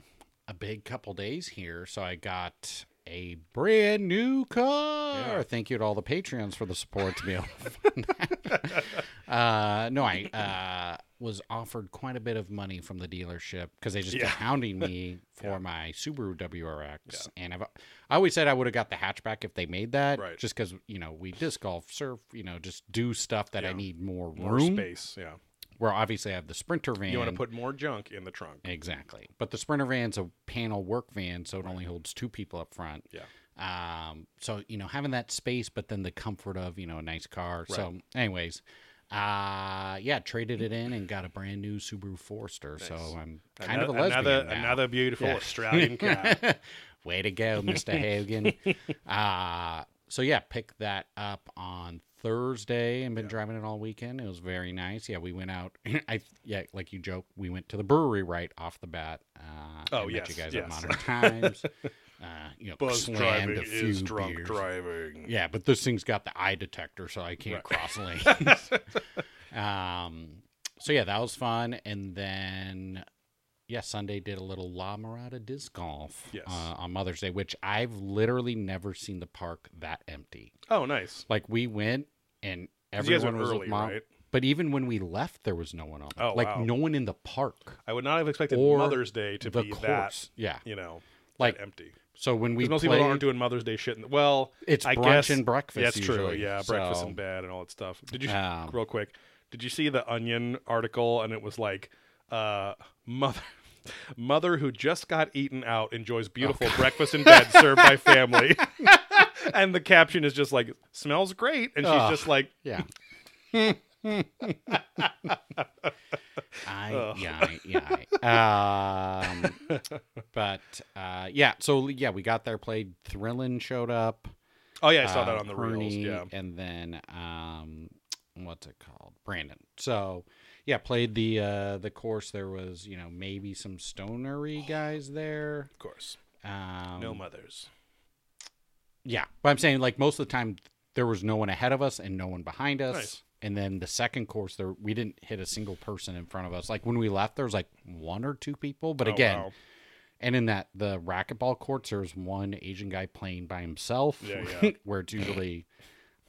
a big couple days here, so I got a brand new car. Yeah. Thank you to all the Patreons for the support to be able to find that. <laughs> uh, no, I uh, was offered quite a bit of money from the dealership because they just Yeah. kept hounding <laughs> me for my Subaru WRX, and I've I always said I would have got the hatchback if they made that, Right. just because you know we disc golf, surf, you know, just do stuff that I need more More room. space, yeah. Where obviously I have the Sprinter van. You want to put more junk in the trunk. Exactly. But the Sprinter van's a panel work van, so it only holds two people up front. Yeah. Um, so, you know, having that space, but then the comfort of, you know, a nice car. So, anyways, uh, yeah, traded it in and got a brand new Subaru Forester. So I'm kind of a lesbian another now. another beautiful Yeah. Australian <laughs> cat. Way to go, Mr. Hogan. <laughs> uh, so yeah, picked that up on Thursday and been driving it all weekend. It was very nice. Yeah, we went out. <clears throat> I yeah, like you joke, we went to the brewery right off the bat. Uh, Oh, yes, you guys yes. at Modern Times. <laughs> Uh, you know, Buzz slammed driving a few is drunk beers. driving. Yeah, but this thing's got the eye detector, so I can't Right. cross <laughs> lanes. <laughs> um, so yeah, that was fun, and then yeah, Sunday did a little La Mirada disc golf Yes. uh, on Mother's Day, which I've literally never seen the park that empty. Oh, nice. Like we went and everyone was early, with mom. right? But even when we left, there was no one on. Oh, like wow. no one in the park I would not have expected Mother's Day to the be course. that, Yeah, you know, like that empty. So when we most played, people aren't doing Mother's Day shit. In the, well, it's I brunch guess and breakfast. That's true. Yeah, breakfast so- in bed and all that stuff. Did you Um, real quick? Did you see the Onion article? And it was like, uh, mother. <laughs> Mother who just got eaten out enjoys beautiful breakfast in bed served by <laughs> family. <laughs> and the caption is just like, smells great. And she's Ugh. just like, Yeah. I yeah I- yeah. I- <laughs> Um, <laughs> but uh, yeah, so yeah, we got there, played. Thrillin showed up. Oh yeah, I saw that uh, on the reels. Yeah. and then um, what's it called? Brandon. So yeah, played the uh, the course. There was you know maybe some stonery guys there. Of course. Um, No mothers. Yeah, but I'm saying like most of the time there was no one ahead of us and no one behind us. Nice. And then the second course, there we didn't hit a single person in front of us. Like when we left, there was like one or two people. But Oh, again, wow. and in that the racquetball courts, there's one Asian guy playing by himself. Yeah, yeah. <laughs> where it's usually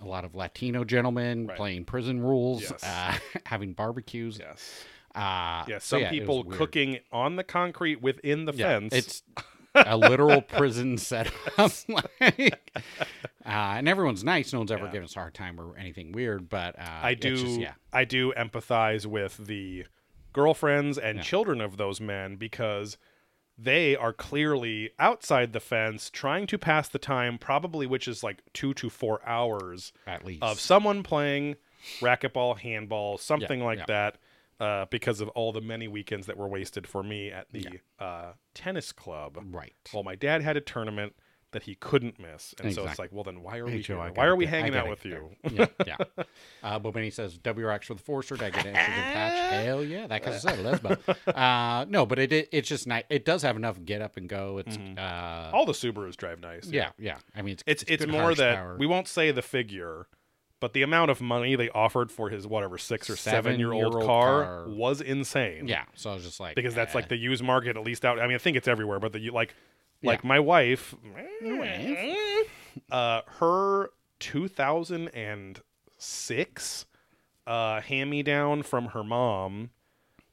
a lot of Latino gentlemen Right. playing prison rules, Yes. uh, <laughs> having barbecues. Yes. Uh, Yeah. so Some yeah, people cooking on the concrete within the fence. It's <laughs> a literal prison setup. <laughs> like, uh, and everyone's nice. No one's ever Yeah. given us a hard time or anything weird. But uh, I do. just- yeah. I do empathize with the girlfriends and Yeah. children of those men because they are clearly outside the fence trying to pass the time, probably which is like two to four hours At least. of someone playing racquetball, handball, something like yeah. that. Uh, because of all the many weekends that were wasted for me at the uh, tennis club. right. Well, my dad had a tournament that he couldn't miss, and so it's like, well, then why are Hey, we Joe, here? Why are we hanging out with you? <laughs> yeah, yeah. Uh, but when he says WRX for the did I get an extra patch? <laughs> Hell yeah, that because it's a lesbo. Uh, no, but it, it it's just nice. It does have enough get up and go. It's uh, All the Subarus drive nice. yeah, yeah. I mean, it's It's it's, good more that horsepower. we won't say the figure, but the amount of money they offered for his whatever six or seven year old car, car. was insane. yeah. So I was just like because that's eh. like the used market at least out. I mean, I think it's everywhere, but the you- like like Yeah. my wife, Wife. uh, her 2006 uh, hand me down from her mom.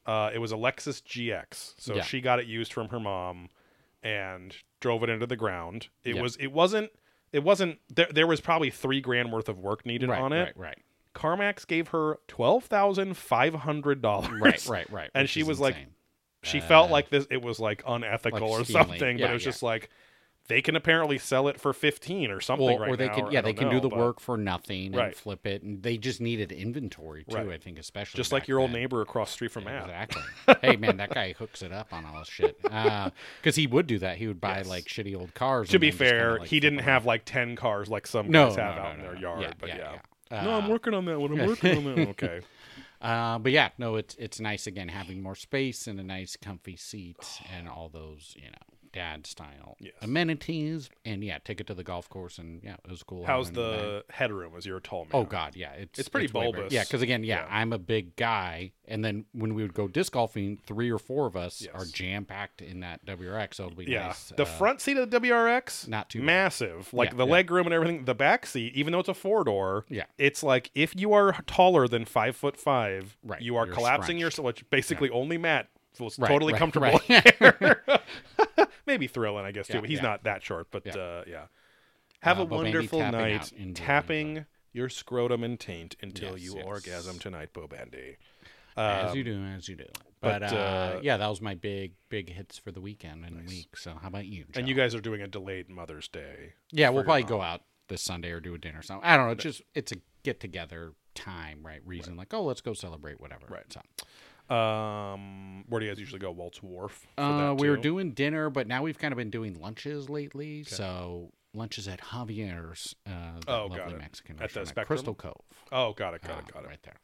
Uh, it was a Lexus GX, so Yeah. she got it used from her mom and drove it into the ground. It Yeah. was it wasn't it wasn't there. There was probably three grand worth of work needed right, on it. right, right, CarMax gave her twelve thousand five hundred dollars. right, right, right. <laughs> And she was like, insane. she felt Uh, like this it was like unethical like or stealing. something, Yeah, but it was yeah. just like they can apparently sell it for fifteen or something Well, right or they now, can, yeah, they can do the but work for nothing and Right. flip it, and they just needed inventory too. Right. I think, especially Just like your old neighbor across the street from Matt. Exactly. <laughs> hey man, that guy hooks it up on all this shit. Because he would do that. He would buy Yes. like shitty old cars. To be then just kinda, fair, like, he didn't have like ten cars like some no, guys have no, out in their no. yard. Yeah, but yeah. yeah, yeah. no, I'm Uh, working on that one. I'm working on that one. Okay. Uh, but yeah, no, it's it's nice again having more space and a nice comfy seat and all those you know dad style Yes. amenities. And yeah, take it to the golf course and yeah, it was cool. How's the headroom as you're a tall man? Oh God, yeah, it's It's pretty better. bulbous. Yeah, because again, yeah, Yeah. I'm a big guy, and then when we would go disc golfing, three or four of us are jam packed in that WRX. So it'll be Yeah, nice. the uh, front seat of the WRX, not too bad. massive. Like Yeah, the yeah. leg room and everything. The back seat, even though it's a four door, Yeah. it's like if you are taller than five foot five, Right, you are you're collapsing yourself. Which basically only Matt was Right, totally right, comfortable. right. <laughs> Maybe thrilling, I guess too. Yeah, but he's yeah. not that short. But Yeah. uh, yeah, have Uh, a wonderful night tapping your scrotum and taint until Yes, you yes. orgasm tonight, Bo Bandy. as Um, you do, as you do. But, but, uh, uh, yeah, that was my big, big hits for the weekend and week. So how about you? and you guys are doing a delayed Mother's Day. Yeah, we'll probably mom. go out this Sunday or do a dinner. or something. I don't know. It's just it's a get together time, right? Reason like, oh, let's go celebrate, whatever. Right. So, Um, where do you guys usually go? Walt's Wharf. for uh, we were doing dinner, but now we've kind of been doing lunches lately. So lunches at Javier's, uh, Oh, lovely got it. Mexican At the Spectrum? Crystal Cove. Oh, got it, got uh, it, got it. Right there.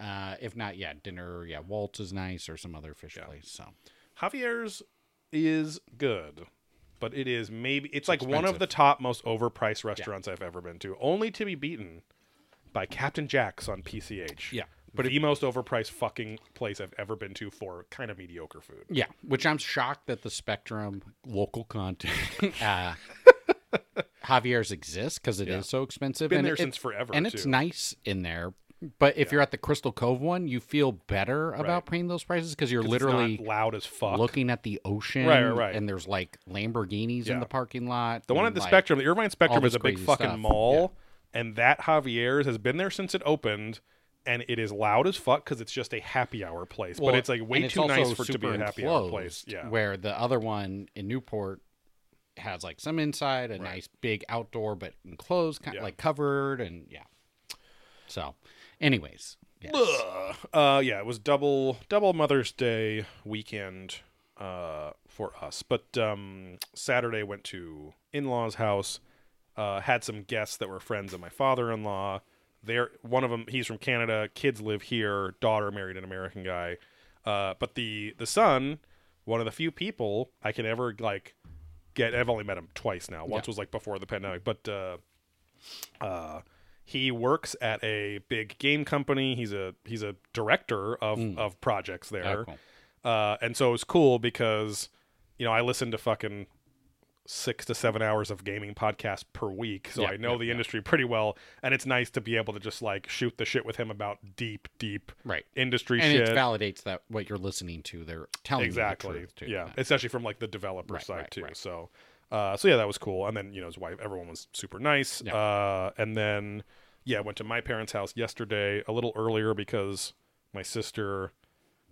Uh, if not, yeah, dinner. Yeah, Walt's is nice or some other fish Yeah. place. So Javier's is good, but it is maybe it's like one of the top most overpriced restaurants I've ever been to, only to be beaten by Captain Jack's on PCH. Yeah, but the most overpriced fucking place I've ever been to for kind of mediocre food. yeah, which I'm shocked that the Spectrum local content. <laughs> uh, Javier's exists because it is Yeah. so expensive. Been and there it- since forever, and it's nice in there. But if you're at the Crystal Cove one, you feel better about Right. paying those prices because you're literally loud as fuck. looking at the ocean, Right, right, right. And there's like Lamborghinis Yeah. in the parking lot. the one at the like, Spectrum, the Irvine Spectrum, is a big fucking stuff. mall, and that Javier's has been there since it opened. And it is loud as fuck because it's just a happy hour place, Well, but it's like way it's too nice for it to be a happy hour place. Yeah, Where the other one in Newport has like some inside, a Right. nice big outdoor, but enclosed, kind Yeah. like covered, and yeah. So, anyways, Yes. Uh, yeah, it was double double Mother's Day weekend uh, for us. But um, Saturday went to in law's house. Uh, had some guests that were friends of my father in law. There, one of them, he's from Canada. Kids live here. Daughter married an American guy. Uh, but the the son, one of the few people I can ever like get. I've only met him twice now. Once Yeah. was like before the pandemic, but uh, uh, he works at a big game company. He's a he's a director of of projects there. Oh, cool. Uh, and so it was cool because you know I listen to fucking six to seven hours of gaming podcasts per week, so Yeah, I know yeah, the yeah. industry pretty well, and it's nice to be able to just like shoot the shit with him about deep, deep Right. industry And shit. it validates that what you're listening to, they're telling exactly. you the yeah, especially from like the developer Right, side right, too. right. So, uh, so yeah, that was cool. And then you know his wife, everyone was super nice. Uh, and then yeah, went to my parents' house yesterday a little earlier because my sister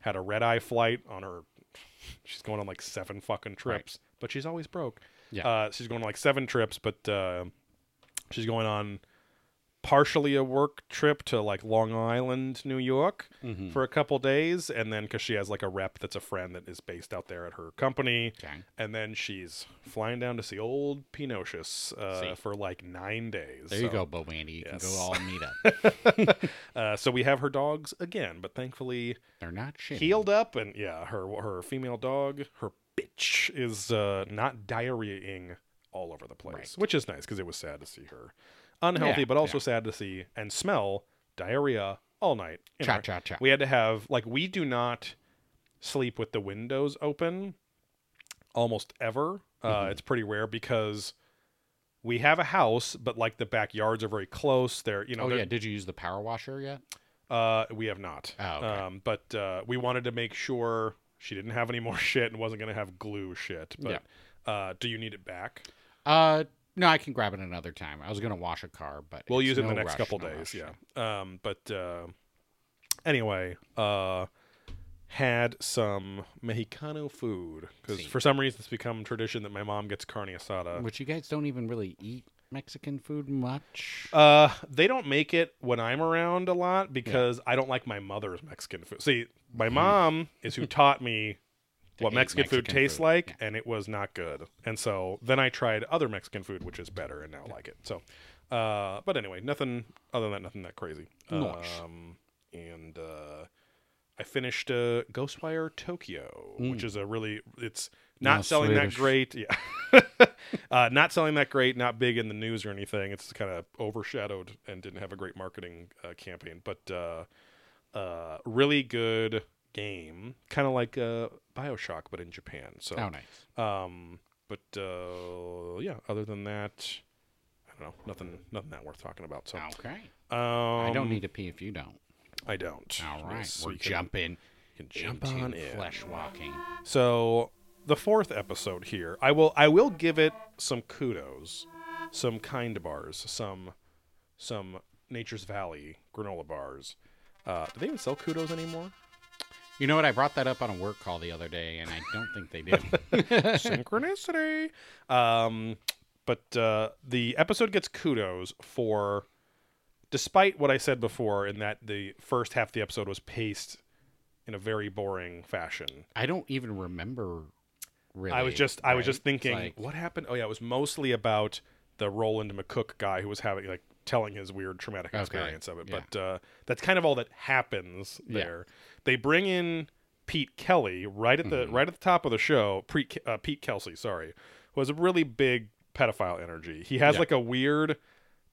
had a red eye flight on her. She's going on like seven fucking trips, but she's always broke. Yeah. Uh, she's going on like seven trips, but uh, she's going on partially a work trip to like Long Island, New York Mhm. for a couple days, and then because she has like a rep that's a friend that is based out there at her company, Okay. and then she's flying down to see old Pinocious uh, See. for like nine days. There you go, Bo Andy. You Yes. can go all meet up. <laughs> Uh, so we have her dogs again, but thankfully They're not shitty. healed up, and yeah, her her female dog, her bitch, is uh, not diarrheaing all over the place, Right. which is nice because it was sad to see her unhealthy, Yeah, but also yeah. sad to see and smell diarrhea all night. Cha our- cha cha. We had to have like we do not sleep with the windows open almost ever. Uh, Mm-hmm. It's pretty rare because we have a house, but like the backyards are very close. They're you know oh yeah. Did you use the power washer yet? uh, we have not. Oh, okay. Um, but uh, we wanted to make sure she didn't have any more <laughs> shit and wasn't going to have glue shit. But uh, do you need it back? Uh, no, I can grab it another time. I was gonna wash a car, but We'll use it in the next rush, couple no days. rush. Yeah. Um, but uh, anyway, uh, had some Mexicano food because for some reason it's become tradition that my mom gets carne asada. Which you guys don't even really eat Mexican food much. Uh, they don't make it when I'm around a lot because I don't like my mother's Mexican food. See, my mom is who taught me what eat Mexican, food tastes food, like, and it was not good. And so then I tried other Mexican food, which is better, and now like it. So, uh, but anyway, nothing other than that, nothing that crazy. Um, and uh, I finished uh, Ghostwire Tokyo, which is a really it's not Now selling Swedish. that great. <laughs> Yeah, <laughs> uh, not selling that great. Not big in the news or anything. It's kind of overshadowed and didn't have a great marketing uh, campaign, but uh, uh, really good game, kind of like uh, Bioshock, but in Japan. So, oh, nice. um, but uh, yeah, other than that, I don't know, nothing, nothing that worth talking about. So, Okay. um, I don't need to pee if you don't. I don't. All right. So We're can- jumping you can jump on in. flesh walking. So the fourth episode here, I will I will give it some kudos, some kind bars, some some Nature's Valley granola bars. Uh, do they even sell kudos anymore? You know what? I brought that up on a work call the other day, and I don't think they do. <laughs> Synchronicity. Um, but uh, the episode gets kudos for, despite what I said before, in that the first half of the episode was paced in a very boring fashion. I don't even remember. Really, I was just I was just thinking, like- what happened? Oh yeah, it was mostly about the Roland McCook guy who was having like telling his weird traumatic Okay, experience of it. yeah. But uh, that's kind of all that happens Yeah. there. They bring in Pete Kelly right at the Mm-hmm. right at the top of the show. Pete uh, Pete Kelsey, sorry, was a really big pedophile energy. He has Yeah. like a weird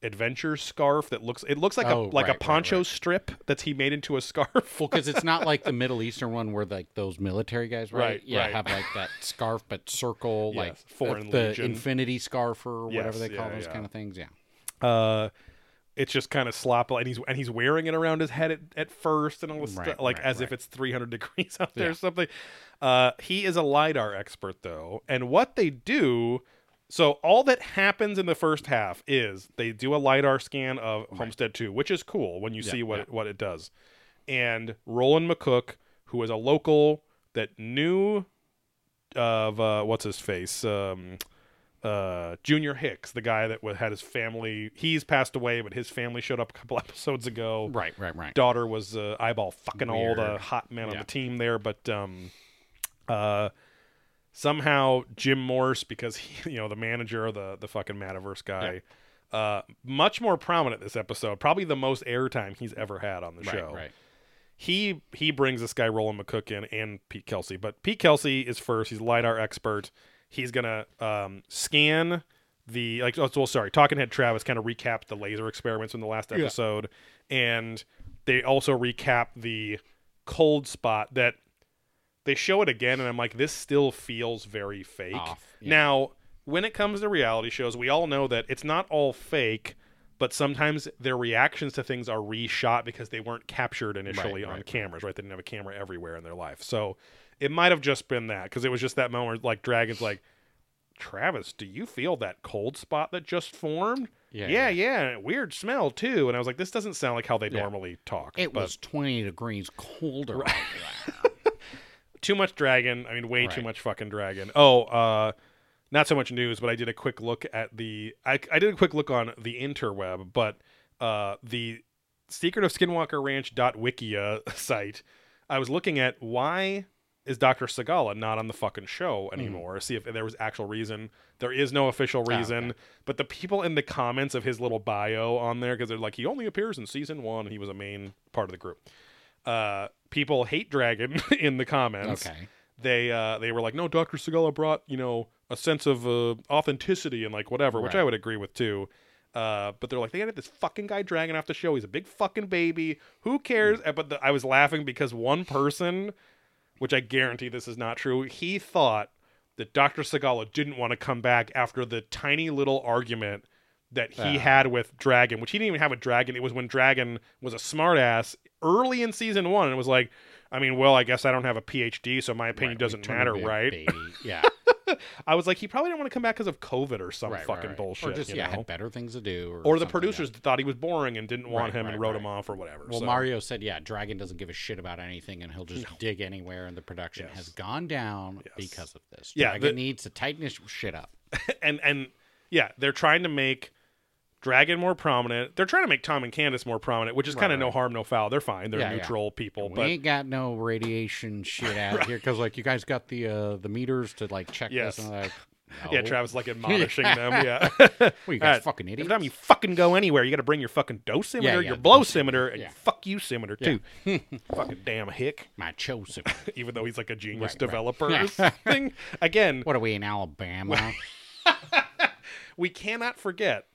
adventure scarf that looks it looks like Oh, a like right, a poncho right. strip that's he made into a scarf. Well, because it's not like the <laughs> Middle Eastern one where like those military guys, right? Right, yeah, right. have like that <laughs> scarf but circle, Yes, like Foreign the Legion. infinity scarf or whatever Yes, they call yeah, those yeah. kind of things. Yeah. uh it's just kind of sloppy and he's and he's wearing it around his head at, at first and all this Right, stuff like right, as if it's 300 degrees <laughs> out there or something uh he is a lidar expert though and what they do so all that happens in the first half is they do a lidar scan of homestead 2 which is cool when you Yeah, see what yeah. it, what it does and roland mccook who is a local that knew of uh what's his face um uh, Junior Hicks, the guy that had his family. He's passed away, but his family showed up a couple <laughs> episodes ago. Right, right, right. Daughter was uh, eyeball fucking all the hot men on the team there, but um, uh, somehow Jim Morse, because he, <laughs> you know the manager of the the fucking Metaverse guy, uh, much more prominent this episode. Probably the most airtime he's ever had on the right, show right. he he brings this guy Roland McCook in and Pete Kelsey. But Pete Kelsey is first. He's a lidar expert. He's gonna um, scan the like. Oh, well, sorry. Talking Head Travis kind of recapped the laser experiments in the last Yeah. episode, and they also recap the cold spot that they show it again, and I'm like, this still feels very fake. Off, yeah. Now, when it comes to reality shows, we all know that it's not all fake, but sometimes their reactions to things are reshot because they weren't captured initially Right, on right, cameras, right? They didn't have a camera everywhere in their life. So it might have just been that because it was just that moment where, like, Dragon's like, Travis, do you feel that cold spot that just formed? Yeah, yeah, yeah. yeah. Weird smell, too. And I was like, this doesn't sound like how they Yeah. normally talk. It but- was 20 degrees colder. out <laughs> too much dragon. I mean, way too much fucking dragon. Oh, uh, not so much news, but I did a quick look at the. I, I did a quick look on the interweb, but uh, the Secret of Skinwalker Ranch Ranch.wikia <laughs> site. I was looking at why is Dr. Segala not on the fucking show anymore? See if there was actual reason. There is no official Oh, reason, okay. but the people in the comments of his little bio on there because they're like he only appears in season one and he was a main part of the group. Uh, people hate Dragon <laughs> in the comments. Okay. they uh they were like no dr segala brought you know a sense of uh, authenticity and like whatever which i would agree with too. Uh but they're like they had this fucking guy dragging off the show. He's a big fucking baby. Who cares. Uh, but the, i was laughing because one person which i guarantee this is not true he thought that dr segala didn't want to come back after the tiny little argument that he Ah. had with Dragon, which he didn't even have with Dragon. It was when Dragon was a smartass early in season one, and it was like, I mean, well, I guess I don't have a PhD, so my opinion Right, doesn't matter, right? <laughs> Yeah. I was like, he probably didn't want to come back because of COVID or some right, fucking right. bullshit, Or just, yeah, know? had better things to do. Or, Or the producers thought he was boring and didn't want him and wrote him off or whatever. Well, so- Mario said, yeah, Dragon doesn't give a shit about anything and he'll just dig anywhere, and the production Yes. has gone down Yes. because of this. Yeah, Dragon the- needs to tighten his shit up. <laughs> and and yeah, they're trying to make Dragon more prominent. They're trying to make Tom and Candace more prominent, which is Right, kind of no harm, no foul. They're fine. They're Yeah, yeah. neutral people, we but ain't got no radiation shit out <laughs> here because, like, you guys got the uh, the meters to like check Yes. this. And like, <laughs> yeah. Travis like <laughs> admonishing them. Yeah. Well, you guys Alright, fucking Every time you fucking go anywhere, you got to bring your fucking dosimeter, Yeah, yeah, your the blowsimeter, and yeah. fuck you simeter too. fucking damn hick. My chosen. Even though he's like a genius Right, right. developer something. Again, what are we in Alabama? we cannot forget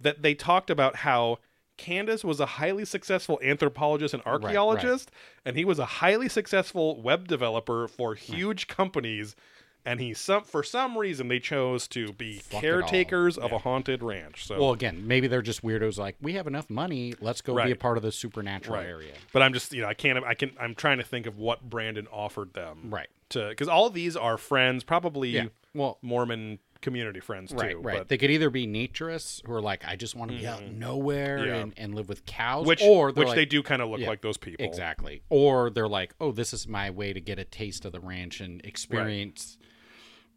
that they talked about how Candace was a highly successful anthropologist and right. archaeologist, and he was a highly successful web developer for huge companies. And he some for some reason they chose to be Fuck caretakers of a haunted ranch. So well, again, maybe they're just weirdos. Like, we have enough money. Let's go be a part of the supernatural Right. area. But I'm just, you know, I can't, I can, I'm trying to think of what Brandon offered them. Right. To, because all these are friends, probably Yeah. Well, Mormon community friends right, too. right. But They could either be naturists who are like, I just want to be out nowhere Mm-hmm. Yeah. and, and live with cows, which, or which like, they do kind of look Yeah, like those people. Exactly. Or they're like, oh, this is my way to get a taste of the ranch and experience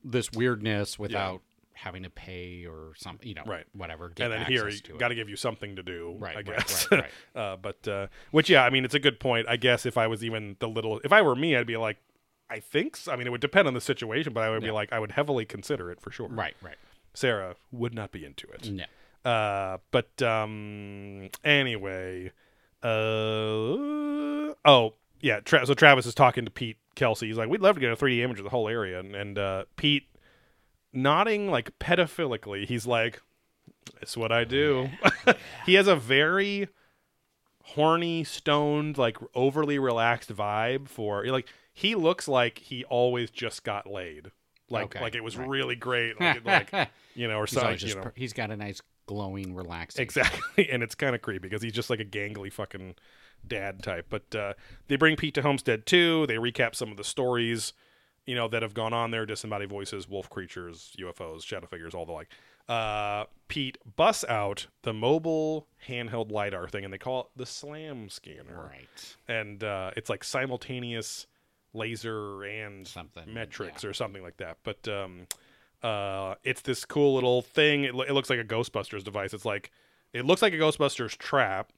this weirdness without having to pay or something, you know, Right. whatever. Get And then here, got to give you something to do, Right, I right, guess. right, right. <laughs> uh, but uh, which, yeah, I mean, it's a good point. I guess if I was even the little, if I were me, I'd be like, I think. So. I mean, it would depend on the situation, but I would be like, I would heavily consider it for sure. Right, right. Sarah would not be into it. No. Uh, but um, anyway, uh, oh yeah. Tra- so Travis is talking to Pete Kelsey. He's like, "We'd love to get a 3D image of the whole area," and, and uh, Pete nodding like pedophilically. He's like, "It's what I do." <laughs> he has a very horny, stoned, like overly relaxed vibe for like. He looks like he always just got laid. Like, Okay, like it was right. really great. Like, like <laughs> you know, or He's, something. You know, per- he's got a nice glowing, relaxing. Exactly, <laughs> and it's kind of creepy because he's just like a gangly fucking dad type. But uh, they bring Pete to Homestead 2. They recap some of the stories, you know, that have gone on there: disembodied voices, wolf creatures, UFOs, shadow figures, all the like. Uh, Pete busts out the mobile handheld lidar thing, and they call it the Slam scanner, Right. and uh, it's like simultaneous laser and Something, metrics yeah. or something like that. But um, Uh, it's this cool little thing. It, lo- it looks like a Ghostbusters device. It's like it looks like a Ghostbusters trap,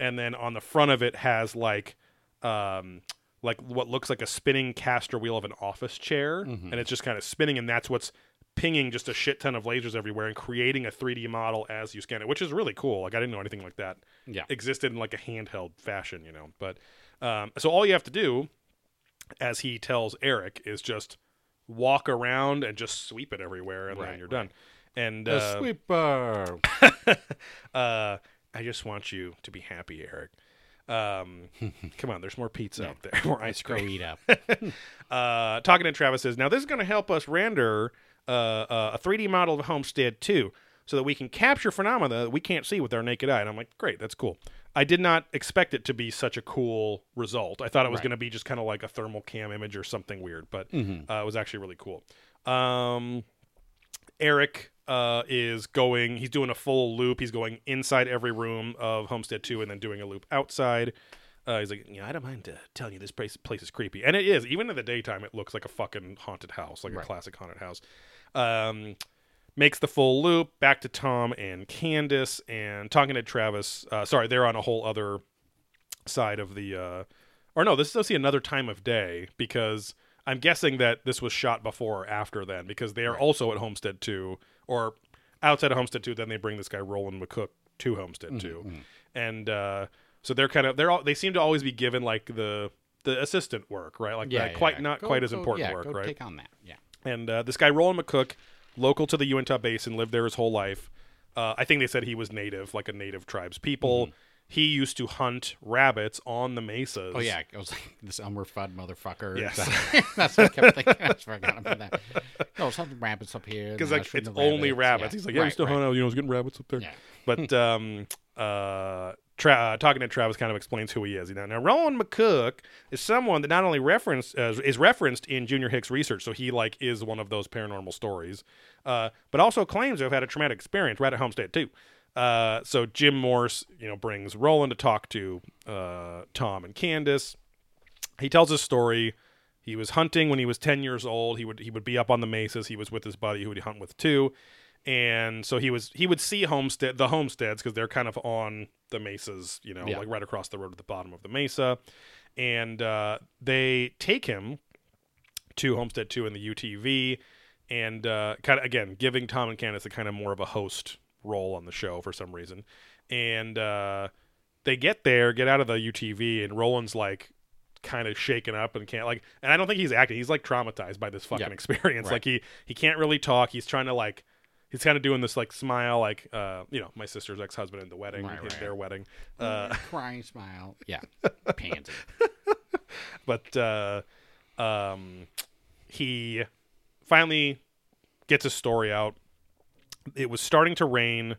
and then on the front of it has like um like what looks like a spinning caster wheel of an office chair, and it's just kind of spinning, and that's what's pinging just a shit ton of lasers everywhere and creating a 3D model as you scan it, which is really cool. Like I didn't know anything like that Yeah. existed in like a handheld fashion, you know. But um, so all you have to do, as he tells Eric, is just walk around and just sweep it everywhere, and then you're done. And The uh, sweeper. <laughs> uh, I just want you to be happy, Eric. Um, <laughs> come on, there's more pizza out there, <laughs> more ice Go cream. eat up. Uh, talking to Travis says, now this is going to help us render uh, uh, a 3D model of Homestead 2 so that we can capture phenomena that we can't see with our naked eye. And I'm like, great, that's cool. I did not expect it to be such a cool result. I thought it was Right. going to be just kind of like a thermal cam image or something weird, but Mm-hmm. uh, it was actually really cool. Um, Eric uh, is going. He's doing a full loop. He's going inside every room of Homestead Two, and then doing a loop outside. Uh, he's like, yeah, I don't mind uh, telling you this place, place is creepy, and it is. Even in the daytime, it looks like a fucking haunted house, like a classic haunted house. Um, makes the full loop back to Tom and Candace, and talking to Travis. Uh, sorry, they're on a whole other side of the. Uh, or no, this is actually another time of day because I'm guessing that this was shot before or after then because they are also at Homestead 2 or outside of Homestead 2. Then they bring this guy Roland McCook to Homestead Mm-hmm, 2, and uh, so they're kind of they're all they seem to always be given like the the assistant work, right? Like Yeah, that quite yeah. not Go- quite as go- important yeah, work, go right? Take on that. Yeah. And uh, this guy Roland McCook, local to the Uintah Basin, lived there his whole life. Uh, I think they said he was native, like a native tribe's people. He used to hunt rabbits on the mesas. Mm-hmm. Oh yeah, I was like this Elmer Fudd motherfucker. Yes. That's <laughs> what I kept thinking. I forgot about that. <laughs> Oh, something rabbits up here. because I like it's only rabbits. Yeah. He's like, yeah, we Right, still right. hunt out. You know, I was getting rabbits up there. Yeah. But um, uh, tra- uh, talking to Travis kind of explains who he is. You know, now Roland McCook is someone that not only referenced uh, is referenced in Junior Hicks research, so he like is one of those paranormal stories, uh, but also claims to have had a traumatic experience right at Homestead 2. Uh, so Jim Morse, you know, brings Roland to talk to uh, Tom and Candace. He tells his story. He was hunting when he was 10 years old. He would he would be up on the mesas. He was with his buddy who he'd hunt with too. And so he was he would see homestead the homesteads because they're kind of on the mesas, you know, Yeah. like right across the road at the bottom of the mesa. And uh, they take him to Homestead 2 in the UTV and uh, kind of again giving Tom and Candace a kind of more of a host role on the show for some reason. And uh, they get there, get out of the UTV, and Roland's like kind of shaken up and can't like and I don't think he's acting. He's like traumatized by this fucking Yeah. <laughs> experience. Right. Like he he can't really talk. He's trying to like he's kind of doing this like smile like uh you know, my sister's ex-husband in the wedding, Right, in right. their wedding. Uh <laughs> crying smile. Yeah, <laughs> pansy. but uh, um, he finally gets his story out. It was starting to rain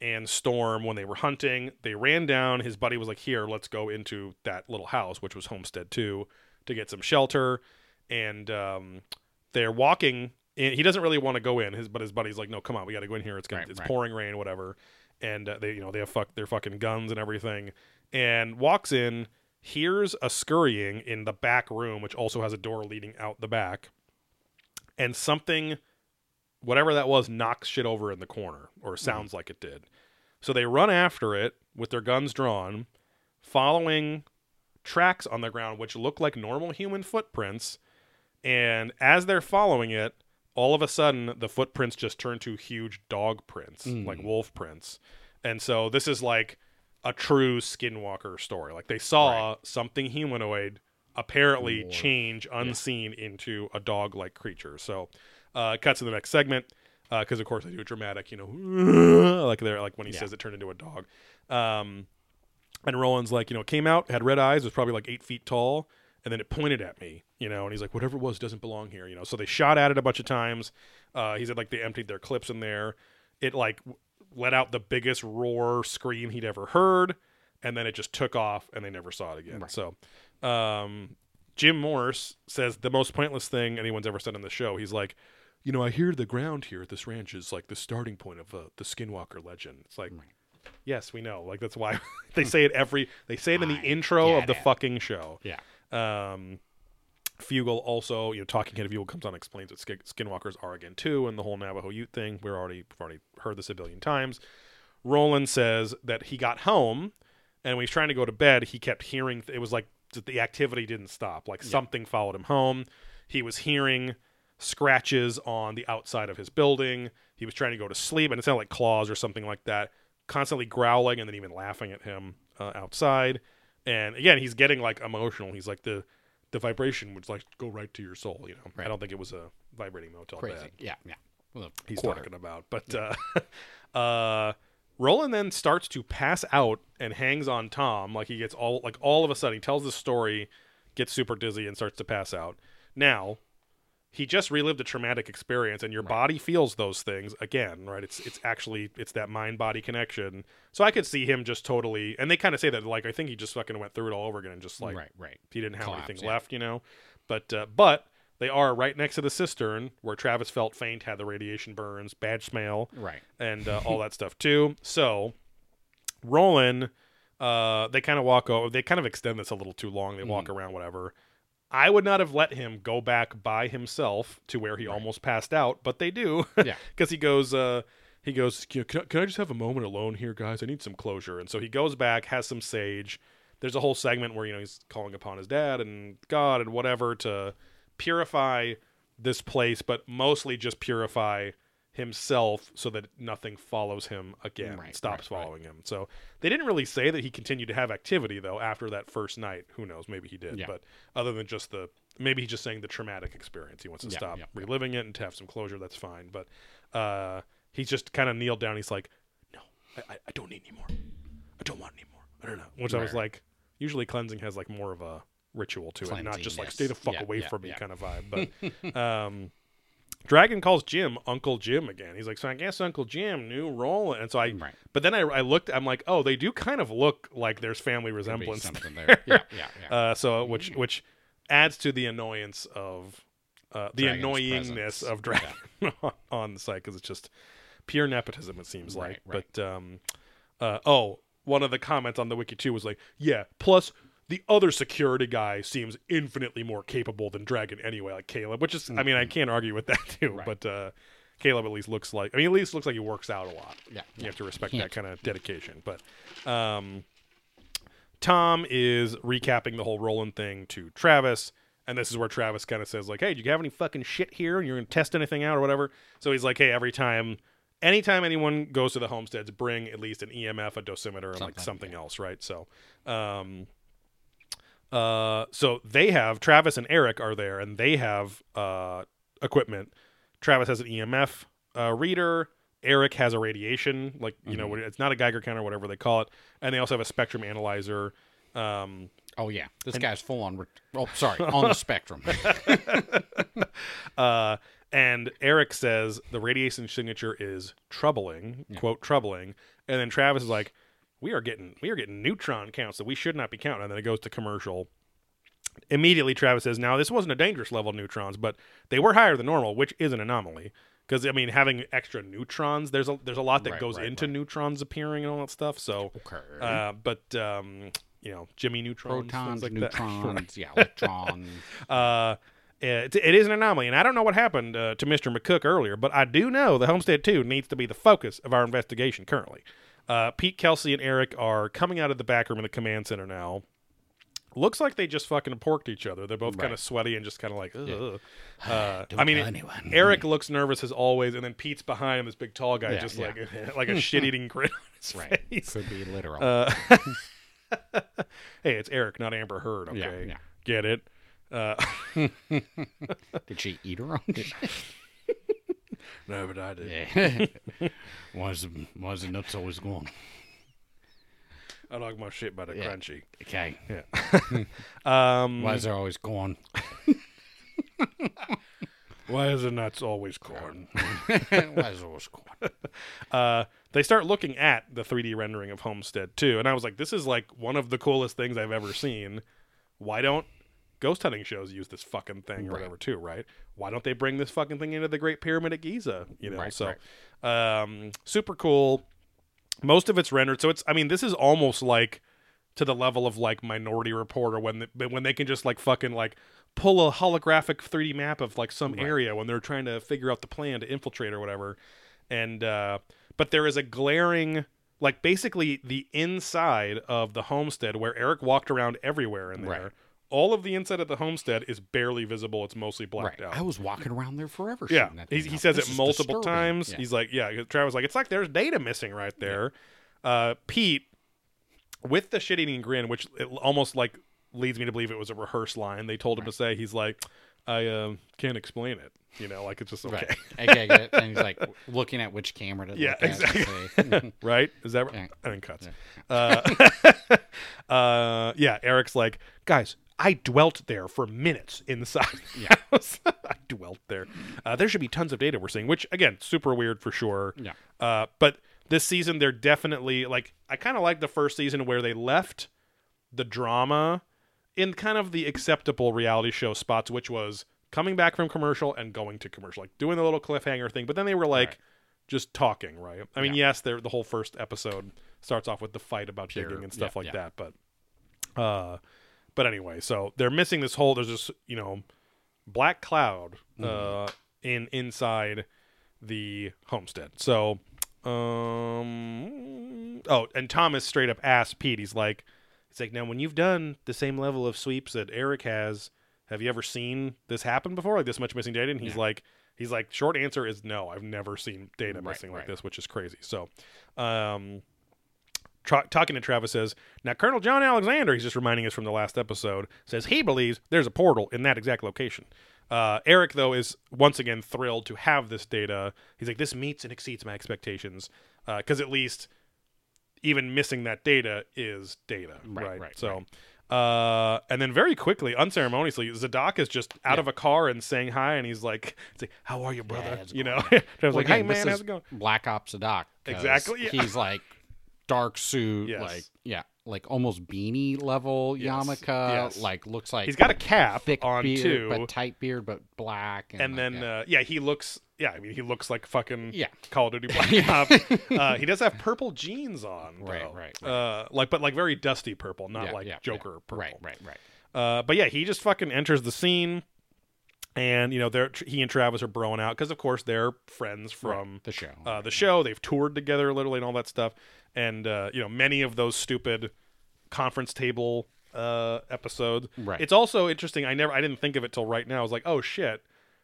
and storm when they were hunting. They ran down. His buddy was like, "Here, let's go into that little house, which was Homestead Two, to get some shelter." And um, they're walking. In. He doesn't really want to go in. His but his buddy's like, "No, come on, we got to go in here. It's gonna, Right, it's right. pouring rain, whatever." And uh, they, you know, they have fuck their fucking guns and everything. And walks in, hears a scurrying in the back room, which also has a door leading out the back, and something, whatever that was, knocks shit over in the corner, or sounds like it did. So they run after it with their guns drawn, following tracks on the ground which look like normal human footprints. And as they're following it, all of a sudden the footprints just turn to huge dog prints, like wolf prints. And so this is like a true skinwalker story. Like they saw something humanoid apparently change unseen into a dog like creature. So uh, cuts to the next segment because of course they do a dramatic, you know, <laughs> like they're like when he Yeah. says it turned into a dog. Um, and Roland's like, you know, came out, had red eyes, was probably like eight feet tall, and then it pointed at me, you know, and he's like, whatever it was doesn't belong here, you know. So they shot at it a bunch of times. Uh, he said like they emptied their clips in there. It like w- let out the biggest roar scream he'd ever heard, and then it just took off, and they never saw it again. Right. So, um, Jim Morse says the most pointless thing anyone's ever said on the show. He's like, you know, I hear the ground here at this ranch is like the starting point of uh, the Skinwalker legend. It's like, yes, we know. Like that's why <laughs> they say it every. They say it in the I intro of the it. fucking show. Yeah. Um, Fugal also, you know, talking head Fugal comes on and explains what skinwalkers are again too, and the whole Navajo Ute thing. We're already we've already heard this a billion times. Roland says that he got home, and when he's trying to go to bed, he kept hearing. It was like the activity didn't stop. Like something followed him home. He was hearing scratches on the outside of his building. He was trying to go to sleep, and it sounded like claws or something like that. Constantly growling, and then even laughing at him uh, outside. And again, he's getting like emotional. He's like the the vibration would like go right to your soul. You know, I don't think it was a vibrating motel Crazy. bed Yeah, yeah. Well, he's quarter. talking about. But uh, <laughs> uh, Roland then starts to pass out and hangs on Tom. Like he gets all like all of a sudden he tells the story, gets super dizzy and starts to pass out. Now he just relived a traumatic experience and your body feels those things again right it's it's actually it's that mind body connection so i could see him just totally and they kind of say that like i think he just fucking went through it all over again and just like right, right. he didn't have Collapse, anything yeah. left, you know. But uh, but they are right next to the cistern where Travis felt faint, had the radiation burns, bad smell, Right. and uh, <laughs> all that stuff too. So Roland, uh, they kind of walk over. They kind of extend this a little too long. They walk Mm. around, whatever. I would not have let him go back by himself to where he almost passed out, but they do. Yeah. <laughs> because he goes uh he goes can, can can i just have a moment alone here guys i need some closure and so he goes back has some sage there's a whole segment where you know he's calling upon his dad and god and whatever to purify this place but mostly just purify himself so that nothing follows him again Right, stops right, right. following him. So they didn't really say that he continued to have activity though after that first night. Who knows? Maybe he did. Yeah. but other than just the maybe he's just saying the traumatic experience. He wants to Yeah, stop yeah, reliving it and to have some closure. That's fine. But uh he's just kind of kneeled down. He's like no I, I, don't need any more. I don't want any more. I don't know. Which i was like usually cleansing has like more of a ritual to it not just like Cleansing, stay the fuck away from me kind of vibe. But <laughs> um Dragon calls Jim Uncle Jim again. He's like, so I guess Uncle Jim new role. And so I, Right. but then I, I looked, I'm like, oh, they do kind of look like there's family resemblance something there. Yeah, yeah, yeah. <laughs> uh, so which which adds to the annoyance of uh, the Dragon's annoyingness presence. of Dragon <laughs> on, on the site because it's just pure nepotism. It seems like. Right, right. But um, uh, oh, one of the comments on the wiki too was like, yeah. Plus, the other security guy seems infinitely more capable than Dragon anyway, like Caleb. Which is, I mean, I can't argue with that <laughs> too. Mm-hmm. Right. But uh, Caleb at least looks like, I mean, at least looks like he works out a lot. Yeah, you yeah. have to respect that kind of dedication. But um, Tom is recapping the whole Roland thing to Travis, and this is where Travis kind of says like, "Hey, do you have any fucking shit here? And you're gonna test anything out or whatever?" So he's like, "Hey, every time, anytime anyone goes to the homesteads, bring at least an EMF, a dosimeter, and like Something, something else, right?" So, um, uh, so they have Travis and Eric are there, and they have uh equipment. Travis has an EMF uh, reader. Eric has a radiation, like you know, it's not a Geiger counter, whatever they call it, and they also have a spectrum analyzer. Um, Oh yeah, this guy's full on. Re- oh, sorry, on the spectrum. <laughs> uh, and Eric says the radiation signature is troubling, quote troubling, and then Travis is like, "We are getting we are getting neutron counts that we should not be counting." And then it goes to commercial. Immediately, Travis says, "Now this wasn't a dangerous level of neutrons, but they were higher than normal, which is an anomaly." Because I mean, having extra neutrons, there's a there's a lot that Right, goes right, into right. neutrons appearing and all that stuff. So, Okay. uh, but um, you know, Jimmy neutrons, Protons, like that. <laughs> neutrons, yeah, <laughs> electrons. uh, it, it is an anomaly, and I don't know what happened uh, to Mr. McCook earlier, but I do know the Homestead 2 needs to be the focus of our investigation currently. Uh, Pete, Kelsey, and Eric are coming out of the back room in the command center now. Looks like they just fucking porked each other. They're both kind of sweaty and just kind of like, Ugh. <sighs> Uh, Don't I mean, it-. Eric looks nervous as always, and then Pete's behind him, this big tall guy, Yeah, just yeah. like <laughs> like a <laughs> shit eating grin on his right. face. Could be literal. Uh, <laughs> hey, it's Eric, not Amber Heard. Yeah, Okay, yeah. get it? Uh, Did she eat her own? No, but I did. Yeah. <laughs> is the, why's the nuts always going? I like my shit by the Yeah. crunchy. Okay. <laughs> Um, Why's there always going? <laughs> why is the nuts always corn? why's there always going? uh, they start looking at the 3D rendering of Homestead 2, and I was like, this is like one of the coolest things I've ever seen. Why don't ghost hunting shows use this fucking thing or Right. whatever too? Right? Why don't they bring this fucking thing into the Great Pyramid at Giza? You know, Right, so um, super cool. Most of it's rendered, so it's. I mean, this is almost like to the level of like Minority Report or when they, when they can just like fucking like pull a holographic 3D map of like some area when they're trying to figure out the plan to infiltrate or whatever. And uh, but there is a glaring like basically the inside of the homestead where Eric walked around everywhere in there. Right. All of the inside of the homestead is barely visible. It's mostly blacked Right. out. I was walking around there forever. Yeah, that he, he says This it multiple disturbing. times. Yeah. He's like, yeah. Travis like, it's like there's data missing right there. Uh, Pete, with the shit eating grin, which it almost like leads me to believe it was a rehearsed line. They told him to say, he's like, I uh, can't explain it. You know, like it's just okay, Right. Okay, good. and he's like looking at which camera to <laughs> Yeah, look exactly. <laughs> right? Is that right? Yeah. I think cuts. Uh, <laughs> uh, yeah, Eric's like, guys. I dwelt there for minutes inside <laughs> Yeah. house. <laughs> I dwelt there. Uh, there should be tons of data we're seeing, which again, super weird for sure. Yeah. Uh, but this season, they're definitely like I kind of like the first season where they left the drama in kind of the acceptable reality show spots, which was coming back from commercial and going to commercial, like doing the little cliffhanger thing. But then they were like Right. just talking, right? I mean, Yeah. yes, they're, the whole first episode starts off with the fight about digging and stuff Yeah, like yeah. that, but uh, but anyway, so they're missing this whole. There's this you know black cloud uh Mm-hmm. in inside the homestead. So um oh, and Thomas straight up asked Pete. He's like, he's like, now when you've done the same level of sweeps that Eric has, have you ever seen this happen before? Like this much missing data? And he's Yeah. like, he's like, short answer is no. I've never seen data Right, missing like this, which is crazy. So, um. Tra- talking to Travis says, Now, Colonel John Alexander, he's just reminding us from the last episode, says he believes there's a portal in that exact location. Uh, Eric, though, is once again thrilled to have this data. He's like, This meets and exceeds my expectations. Because at least even missing that data is data. Right. Right, right, so. Uh, and then very quickly, unceremoniously, Zadok is just out Yeah. of a car and saying hi, and he's like, he's like "How are you, brother?" it you know? <laughs> I was Well, like, "Hey, again, this man, how's it going?" Black Ops. 'cause Exactly, yeah. He's like dark suit, Yes. like yeah, like almost beanie level Yes, yarmulke. yes. Like looks like He's got a cap thick on beard, too, but tight beard, but black. And, and like, then yeah. uh, yeah, he looks. Yeah, I mean, he looks like fucking Yeah. Call of Duty <laughs> Black Ops. uh, he does have purple jeans on, <laughs> Right, though. right, Uh, like, but like very dusty purple, not Yeah, like yeah, Joker yeah. purple. Right, right, right. Uh, but yeah, he just fucking enters the scene, and you know, they're he and Travis are broing out because, of course, they're friends from The show. uh, the show. They've toured together literally and all that stuff. And uh, you know, many of those stupid conference table uh, episodes. Right. It's also interesting. I never, I didn't think of it till right now. I was like, oh shit.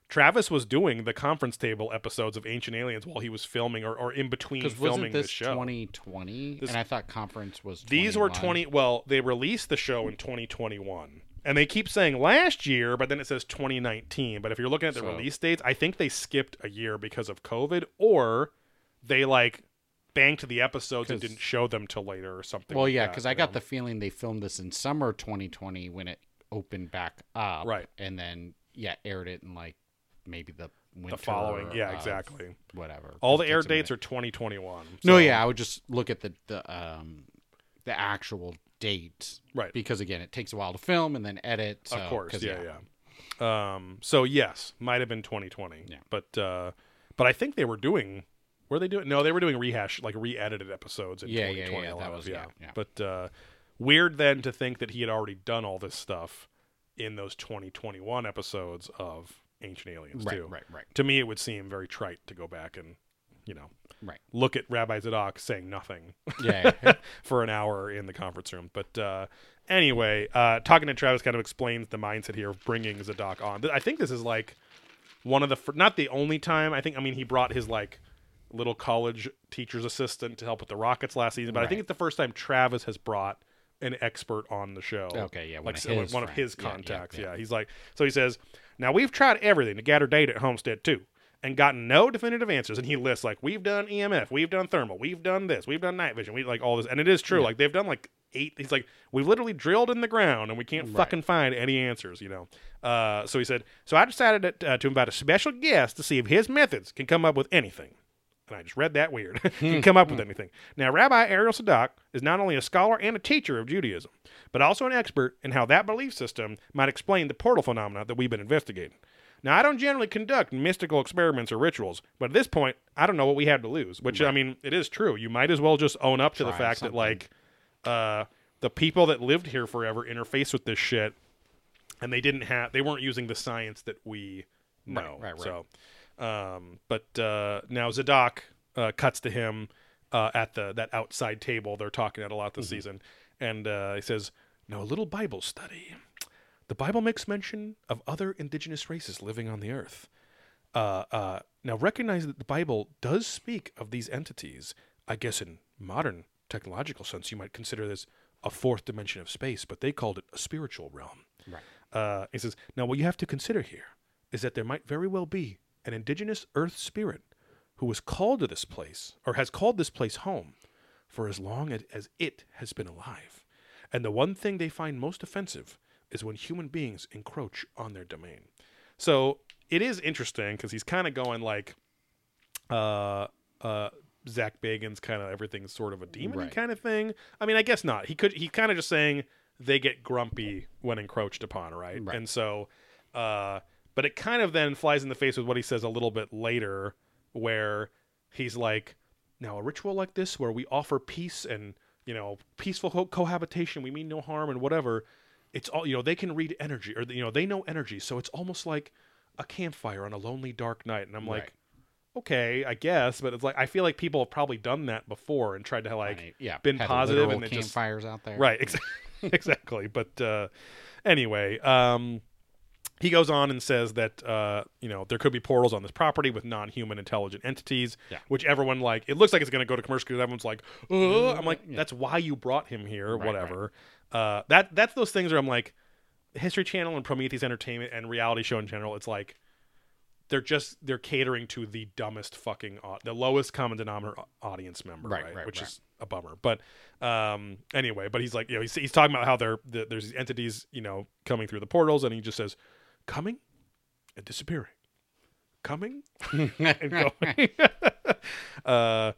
Travis was doing the conference table episodes of Ancient Aliens while he was filming or, or in between filming this the show. 2020? This- and I thought conference was. These were 20 well, they released the show in 2021. And they keep saying last year, but then it says 2019. But if you're looking at the So- release dates, I think they skipped a year because of COVID or they like banked the episodes and didn't show them till later or something. Well, like yeah, because I got know? the feeling they filmed this in summer 2020 when it opened back up. Right. And then yeah, aired it in like maybe the winter. the following. Yeah, exactly. Whatever. All the air takes a minute. dates are 2021. No, yeah, I would just look at the the um the actual date, Right. Because again, it takes a while to film and then edit. So, of course. 'cause, Yeah, yeah. Um, so yes, might have been 2020. Yeah. But uh, but I think they were doing. Were they doing? No, they were doing rehash, like re-edited episodes in Yeah, yeah, 2020. yeah, a that was- yeah, yeah. But uh, weird then to think that he had already done all this stuff in those 2021 episodes of Ancient Aliens Right, too. right, right, To me, it would seem very trite to go back and, you know, right. look at Rabbi Zadok saying nothing Yeah, yeah. <laughs> for an hour in the conference room. But uh, anyway, uh, talking to Travis kind of explains the mindset here of bringing Zadok on. I think this is like one of the fir- not the only time. I think I mean he brought his like little college teacher's assistant to help with the Rockets last season, but I think it's the first time Travis has brought an expert on the show. Okay, yeah, one like of his one of friends. his Yeah, yeah, contacts. yeah. yeah, he's like, so he says, now we've tried everything to gather data at Homestead 2. And gotten no definitive answers, and he lists like we've done EMF, we've done thermal, we've done this, we've done night vision, we like all this, and it is true. Like they've done like eight. He's like we've literally drilled in the ground, and we can't Right. fucking find any answers. You know. Uh, so he said, so I decided to, uh, to invite a special guest to see if his methods can come up with anything. And I just read that weird. <laughs> You can come up with anything. Now, Rabbi Ariel Zadok is not only a scholar and a teacher of Judaism, but also an expert in how that belief system might explain the portal phenomena that we've been investigating. Now, I don't generally conduct mystical experiments or rituals, but at this point, I don't know what we had to lose. Which I mean, it is true. You might as well just own up to the fact something. that like uh, the people that lived here forever interface with this shit and they didn't have they weren't using the science that we know. right, right. So, um, but uh, now Zadok uh, cuts to him uh, at the that outside table they're talking at a lot this season, and uh, he says, "Now a little Bible study. The Bible makes mention of other indigenous races living on the earth. Uh, uh, now recognize that the Bible does speak of these entities. I guess in modern technological sense, you might consider this a fourth dimension of space, but they called it a spiritual realm. Right. Uh, he says, now what you have to consider here is that there might very well be an indigenous earth spirit who was called to this place, or has called this place home, for as long as, as it has been alive. And the one thing they find most offensive is when human beings encroach on their domain. So it is interesting because he's kind of going like, uh, uh, Zak Bagans' kind of everything's sort of a demon Right. kind of thing. I mean, I guess not. He could. He kind of just saying they get grumpy when encroached upon, right? Right. And so, uh, but it kind of then flies in the face with what he says a little bit later, where he's like, "Now a ritual like this, where we offer peace and you know peaceful co- cohabitation, we mean no harm and whatever. It's all you know. They can read energy, or you know, they know energy, so it's almost like a campfire on a lonely dark night." And I'm like Right. okay, I guess, but it's like I feel like people have probably done that before and tried to like Right, yeah, been had and it just campfires out there. right <laughs> ex- exactly. But uh, anyway, um, he goes on and says that uh, you know there could be portals on this property with non-human intelligent entities, Yeah. which everyone like. It looks like it's going to go to commercial because everyone's like, uh, I'm like, Yeah. that's why you brought him here, Right, whatever. Uh, that that's those things where I'm like, History Channel and Prometheus Entertainment and reality show in general. It's like they're just they're catering to the dumbest fucking the lowest common denominator audience member Right, right, right, which right. is a bummer but um anyway but he's like you know he's, he's talking about how there the, there's these entities you know coming through the portals and he just says coming and disappearing. Coming <laughs> and going. <laughs> Uh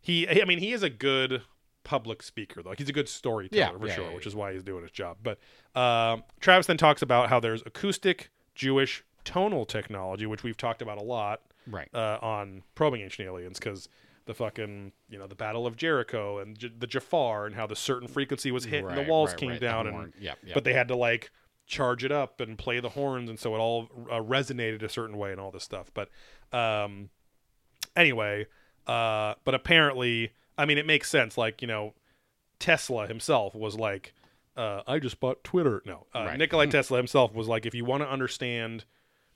he i mean he is a good public speaker though. He's a good storyteller Yeah, for yeah, sure yeah, which is why he's doing his job. But um travis then talks about how there's acoustic jewish tonal technology which we've talked about a lot Right. uh, on probing ancient aliens because the fucking you know the battle of jericho and J- the shofar and how the certain frequency was hit and the walls right, came right, down and. Yep, yep. but they had to like charge it up and play the horns and so it all uh, resonated a certain way and all this stuff but um anyway uh but apparently i mean it makes sense like you know tesla himself was like uh i just bought twitter no uh, Right. nikolai <laughs> tesla himself was like if you want to understand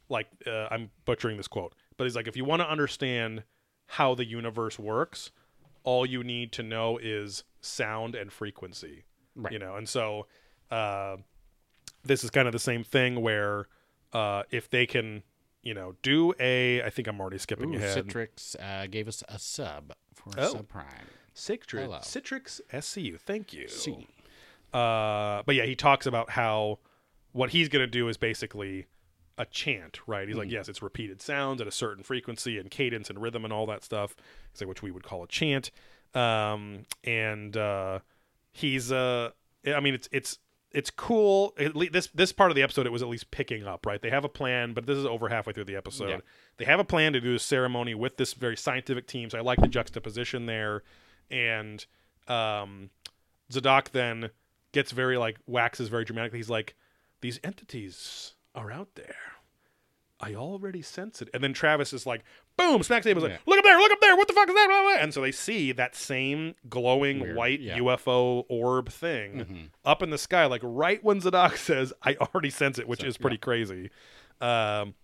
like uh, i'm butchering this quote but he's like if you want to understand how the universe works all you need to know is sound and frequency Right. you know and so uh this is kind of the same thing where uh if they can you know do a i think i'm already skipping Ooh, ahead Citrix uh, gave us a sub for Oh. subprime. Citrix, Hello. Citrix SCU. Thank you. C. Uh, but yeah, he talks about how what he's going to do is basically a chant, right? He's like, yes, it's repeated sounds at a certain frequency and cadence and rhythm and all that stuff. He's like, which we would call a chant. Um, and uh, he's, uh, I mean, it's it's it's cool. This this part of the episode, it was at least picking up, right? They have a plan, but this is over halfway through the episode. Yeah. They have a plan to do a ceremony with this very scientific team. So I like the juxtaposition there, and um, Zadok then gets very like waxes very dramatically. He's like, "These entities are out there. I already sense it." And then Travis is like, "Boom!" Smacks. He's Yeah. like, "Look up there! Look up there! What the fuck is that?" Blah, blah, blah." And so they see that same glowing Weird, white yeah. UFO orb thing up in the sky, like right when Zadok <laughs> says, "I already sense it," which is pretty crazy. Um,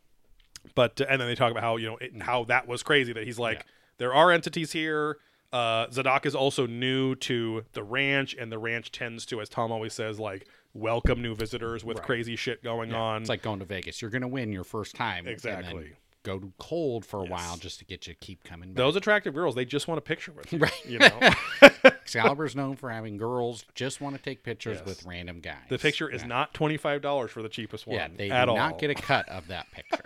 but and then they talk about how you know it, how that was crazy that he's like Mm. Yeah. there are entities here. Uh, Zadok is also new to the ranch, and the ranch tends to, as Tom always says, like welcome new visitors with Right. crazy shit going on. It's like going to Vegas. You're going to win your first time. Exactly. go to cold for a while just to get you to keep coming back. Those attractive girls, they just want a picture with <laughs> you. Right. You know, <laughs> Excalibur's known for having girls just want to take pictures Yes. with random guys. the picture is Yeah. not twenty five dollars for the cheapest one. Yeah, they do all. not get a cut of that picture.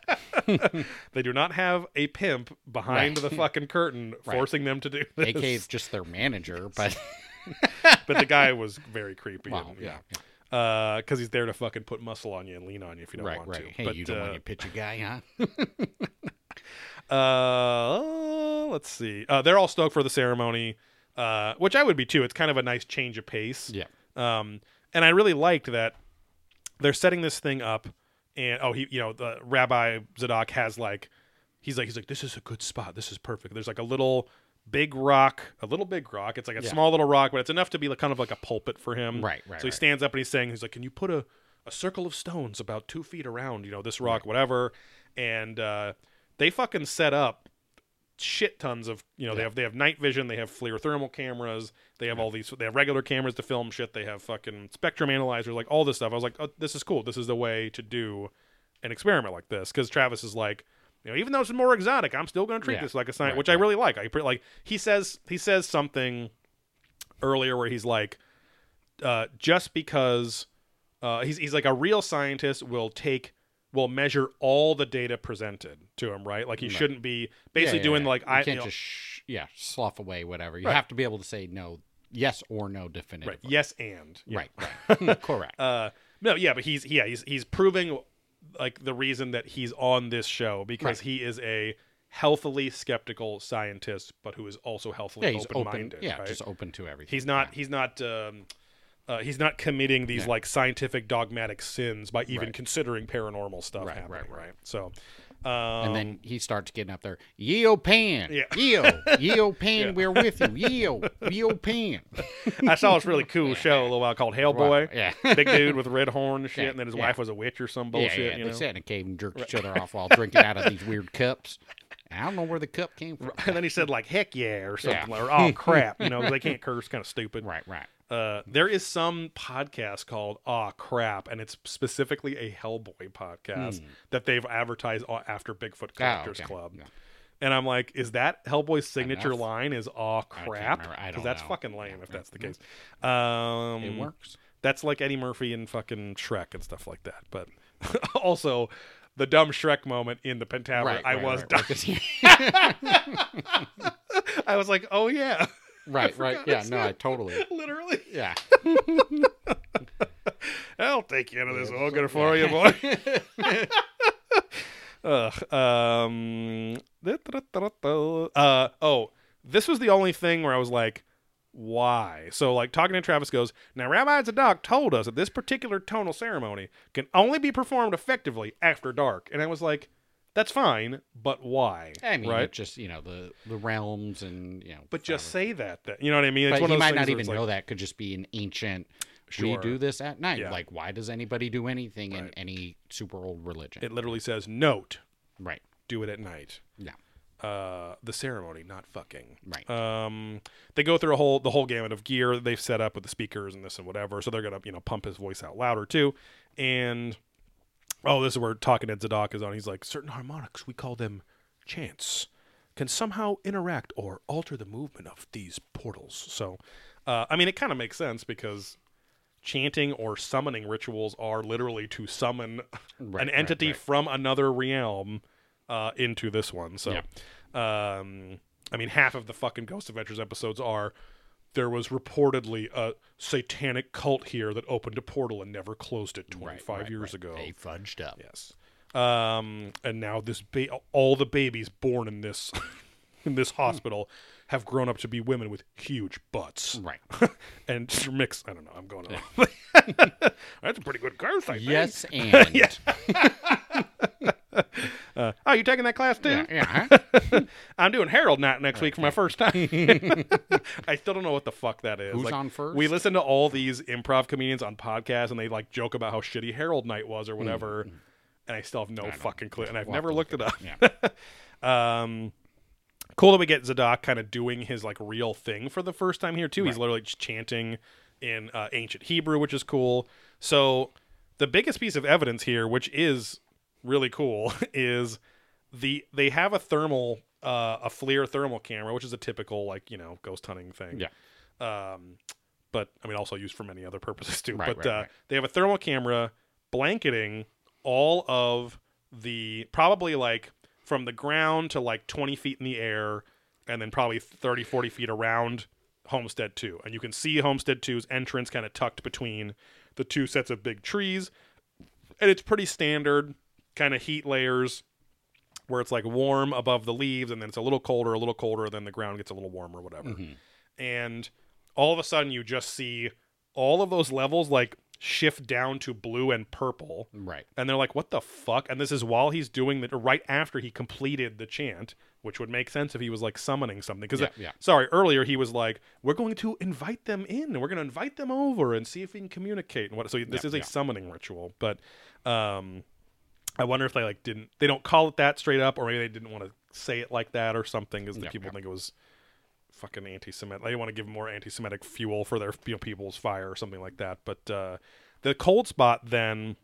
<laughs> They do not have a pimp behind Right. the fucking curtain Right. forcing them to do this. AK is just their manager, but but the guy was very creepy. wow, and, yeah, yeah. Because he's there to fucking put muscle on you and lean on you if you don't right, want right. to. Hey, but, you don't uh, want your picture guy, huh? <laughs> <laughs> Uh, let's see. Uh, they're all stoked for the ceremony, uh, which I would be too. It's kind of a nice change of pace. Yeah. Um, and I really liked that they're setting this thing up, and oh, he, you know, the Rabbi Zadok has like, he's like, he's like, this is a good spot. This is perfect. There's like a little big rock, a little big rock. It's like a Yeah. small little rock, but it's enough to be like kind of like a pulpit for him. Right, right, So he right. stands up and he's saying, he's like, can you put a, a circle of stones about two feet around, you know, this rock, whatever. And uh, they fucking set up shit tons of you know they have they have night vision they have FLIR thermal cameras they have all these they have regular cameras to film shit they have fucking spectrum analyzers like all this stuff i was like oh, this is cool this is the way to do an experiment like this because travis is like you know even though it's more exotic i'm still going to treat Yeah. this like a science Right, which i really like i like he says he says something earlier where he's like uh, just because uh, he's he's like a real scientist will take will measure all the data presented to him, right? Like he Right. shouldn't be basically yeah, doing yeah. like you I can't you know, just sh- yeah slough away whatever. You Right. have to be able to say no, yes or no right definitively. yes and. Right. right. <laughs> <laughs> Correct. Uh, no, yeah, but he's yeah he's he's proving like the reason that he's on this show because Right. he is a healthily skeptical scientist, but who is also healthily yeah, he's open. Yeah, right? just open to everything. He's not. Yeah. He's not. Um, uh, he's not committing these Yeah. like scientific dogmatic sins by even Right. considering paranormal stuff Right, happening. right, right. So, um, and then he starts getting up there. Yeo Pan. Yeah. Yeo. Yeo <laughs> Pan, Yeah. we're with you. Yeo. Yeo Pan. <laughs> I saw this really cool show a little while called Hellboy. Yeah. Big dude <laughs> with red horn and shit, Yeah, and then his yeah. wife was a witch or some bullshit. yeah. you They know? sat in a cave and jerked each other off while drinking out of these weird cups. I don't know where the cup came from. And then he said like "heck yeah" or Yeah. something, or "oh crap," you know, they can't curse, kind of stupid. Right, right. Uh, there is some podcast called "Aw Crap," and it's specifically a Hellboy podcast that they've advertised after Bigfoot Collectors Hmm. okay. Club. Yeah. And I'm like, is that Hellboy's signature Enough. line? Is "Aw crap"? Because that's know. fucking lame if that's the case. Um, It works. That's like Eddie Murphy and fucking Shrek and stuff like that. But <laughs> also, the dumb Shrek moment in the Pentaverate, Right, I right, was right, <laughs> I was like, oh yeah, right, right. Yeah, no, I totally. <laughs> literally. Yeah. <laughs> I'll take you into this Yeah, ogre for you, boy. <laughs> Ugh. Um. Uh. Oh, this was the only thing where I was like, why? So, like, talking to Travis goes, now Rabbi Zadok told us that this particular tonal ceremony can only be performed effectively after dark, and I was like, that's fine, but why? I mean, right? just you know the the realms and you know. but just whatever. say that. Then. You know what I mean? It's But one he of might not even like, know that. Could just be an ancient. Sure. We do this at night. Yeah. Like, why does anybody do anything in any super old religion? It literally says, note, right. do it at night. Yeah. uh, the ceremony, not fucking. Right. Um, they go through a whole the whole gamut of gear they've set up with the speakers and this and whatever. So they're gonna you know pump his voice out louder too. And oh, this is where Talking Ed Zadok is on. He's like certain harmonics we call them chants can somehow interact or alter the movement of these portals. So, uh, I mean, it kind of makes sense because chanting or summoning rituals are literally to summon Right, an entity right. from another realm uh, into this one. So, um, I mean, half of the fucking Ghost Adventures episodes are there was reportedly a satanic cult here that opened a portal and never closed it 25 Right, right, years right. ago. They fudged up. Yes. Um, and now this ba- all the babies born in this <laughs> in this hospital have grown up to be women with huge butts. Right. <laughs> and <laughs> mix. I don't know. I'm going. Off. That's a pretty good curse. I think. Yes, and <laughs> Uh, oh, you taking that class too? yeah, yeah, huh? <laughs> I'm doing Harold Night next week for my first time. <laughs> I still don't know what the fuck that is. Who's Like, on first? We listen to all these improv comedians on podcasts, and they like joke about how shitty Herald Night was or whatever. And I still have no fucking clue, and I've never looked it up. Yeah. Um, cool that we get Zadok kind of doing his like real thing for the first time here too. He's literally just chanting in uh, ancient Hebrew, which is cool. So the biggest piece of evidence here, which is really cool, <laughs> is the they have a thermal uh, a FLIR thermal camera, which is a typical like you know ghost hunting thing. Yeah. Um, but I mean also used for many other purposes too. Right, but right, uh, right. they have a thermal camera blanketing all of the probably like from the ground to like 20 feet in the air and then probably 30 40 feet around homestead 2 and you can see homestead 2's entrance kind of tucked between the two sets of big trees and it's pretty standard kind of heat layers where it's like warm above the leaves and then it's a little colder a little colder then the ground gets a little warmer whatever and all of a sudden you just see all of those levels like shift down to blue and purple. Right. And they're like, "What the fuck?" And this is while he's doing the right after he completed the chant, which would make sense if he was like summoning something. Because Yeah, yeah. sorry, earlier he was like, "We're going to invite them in, and we're going to invite them over and see if we can communicate." And what? So this Yeah, is a summoning ritual, but um, I wonder if they like didn't they don't call it that straight up, or maybe they didn't want to say it like that or something, because the Yeah, people yeah. think it was fucking anti-Semitic. They want to give more anti-Semitic fuel for their you know, people's fire or something like that. But uh, the cold spot then.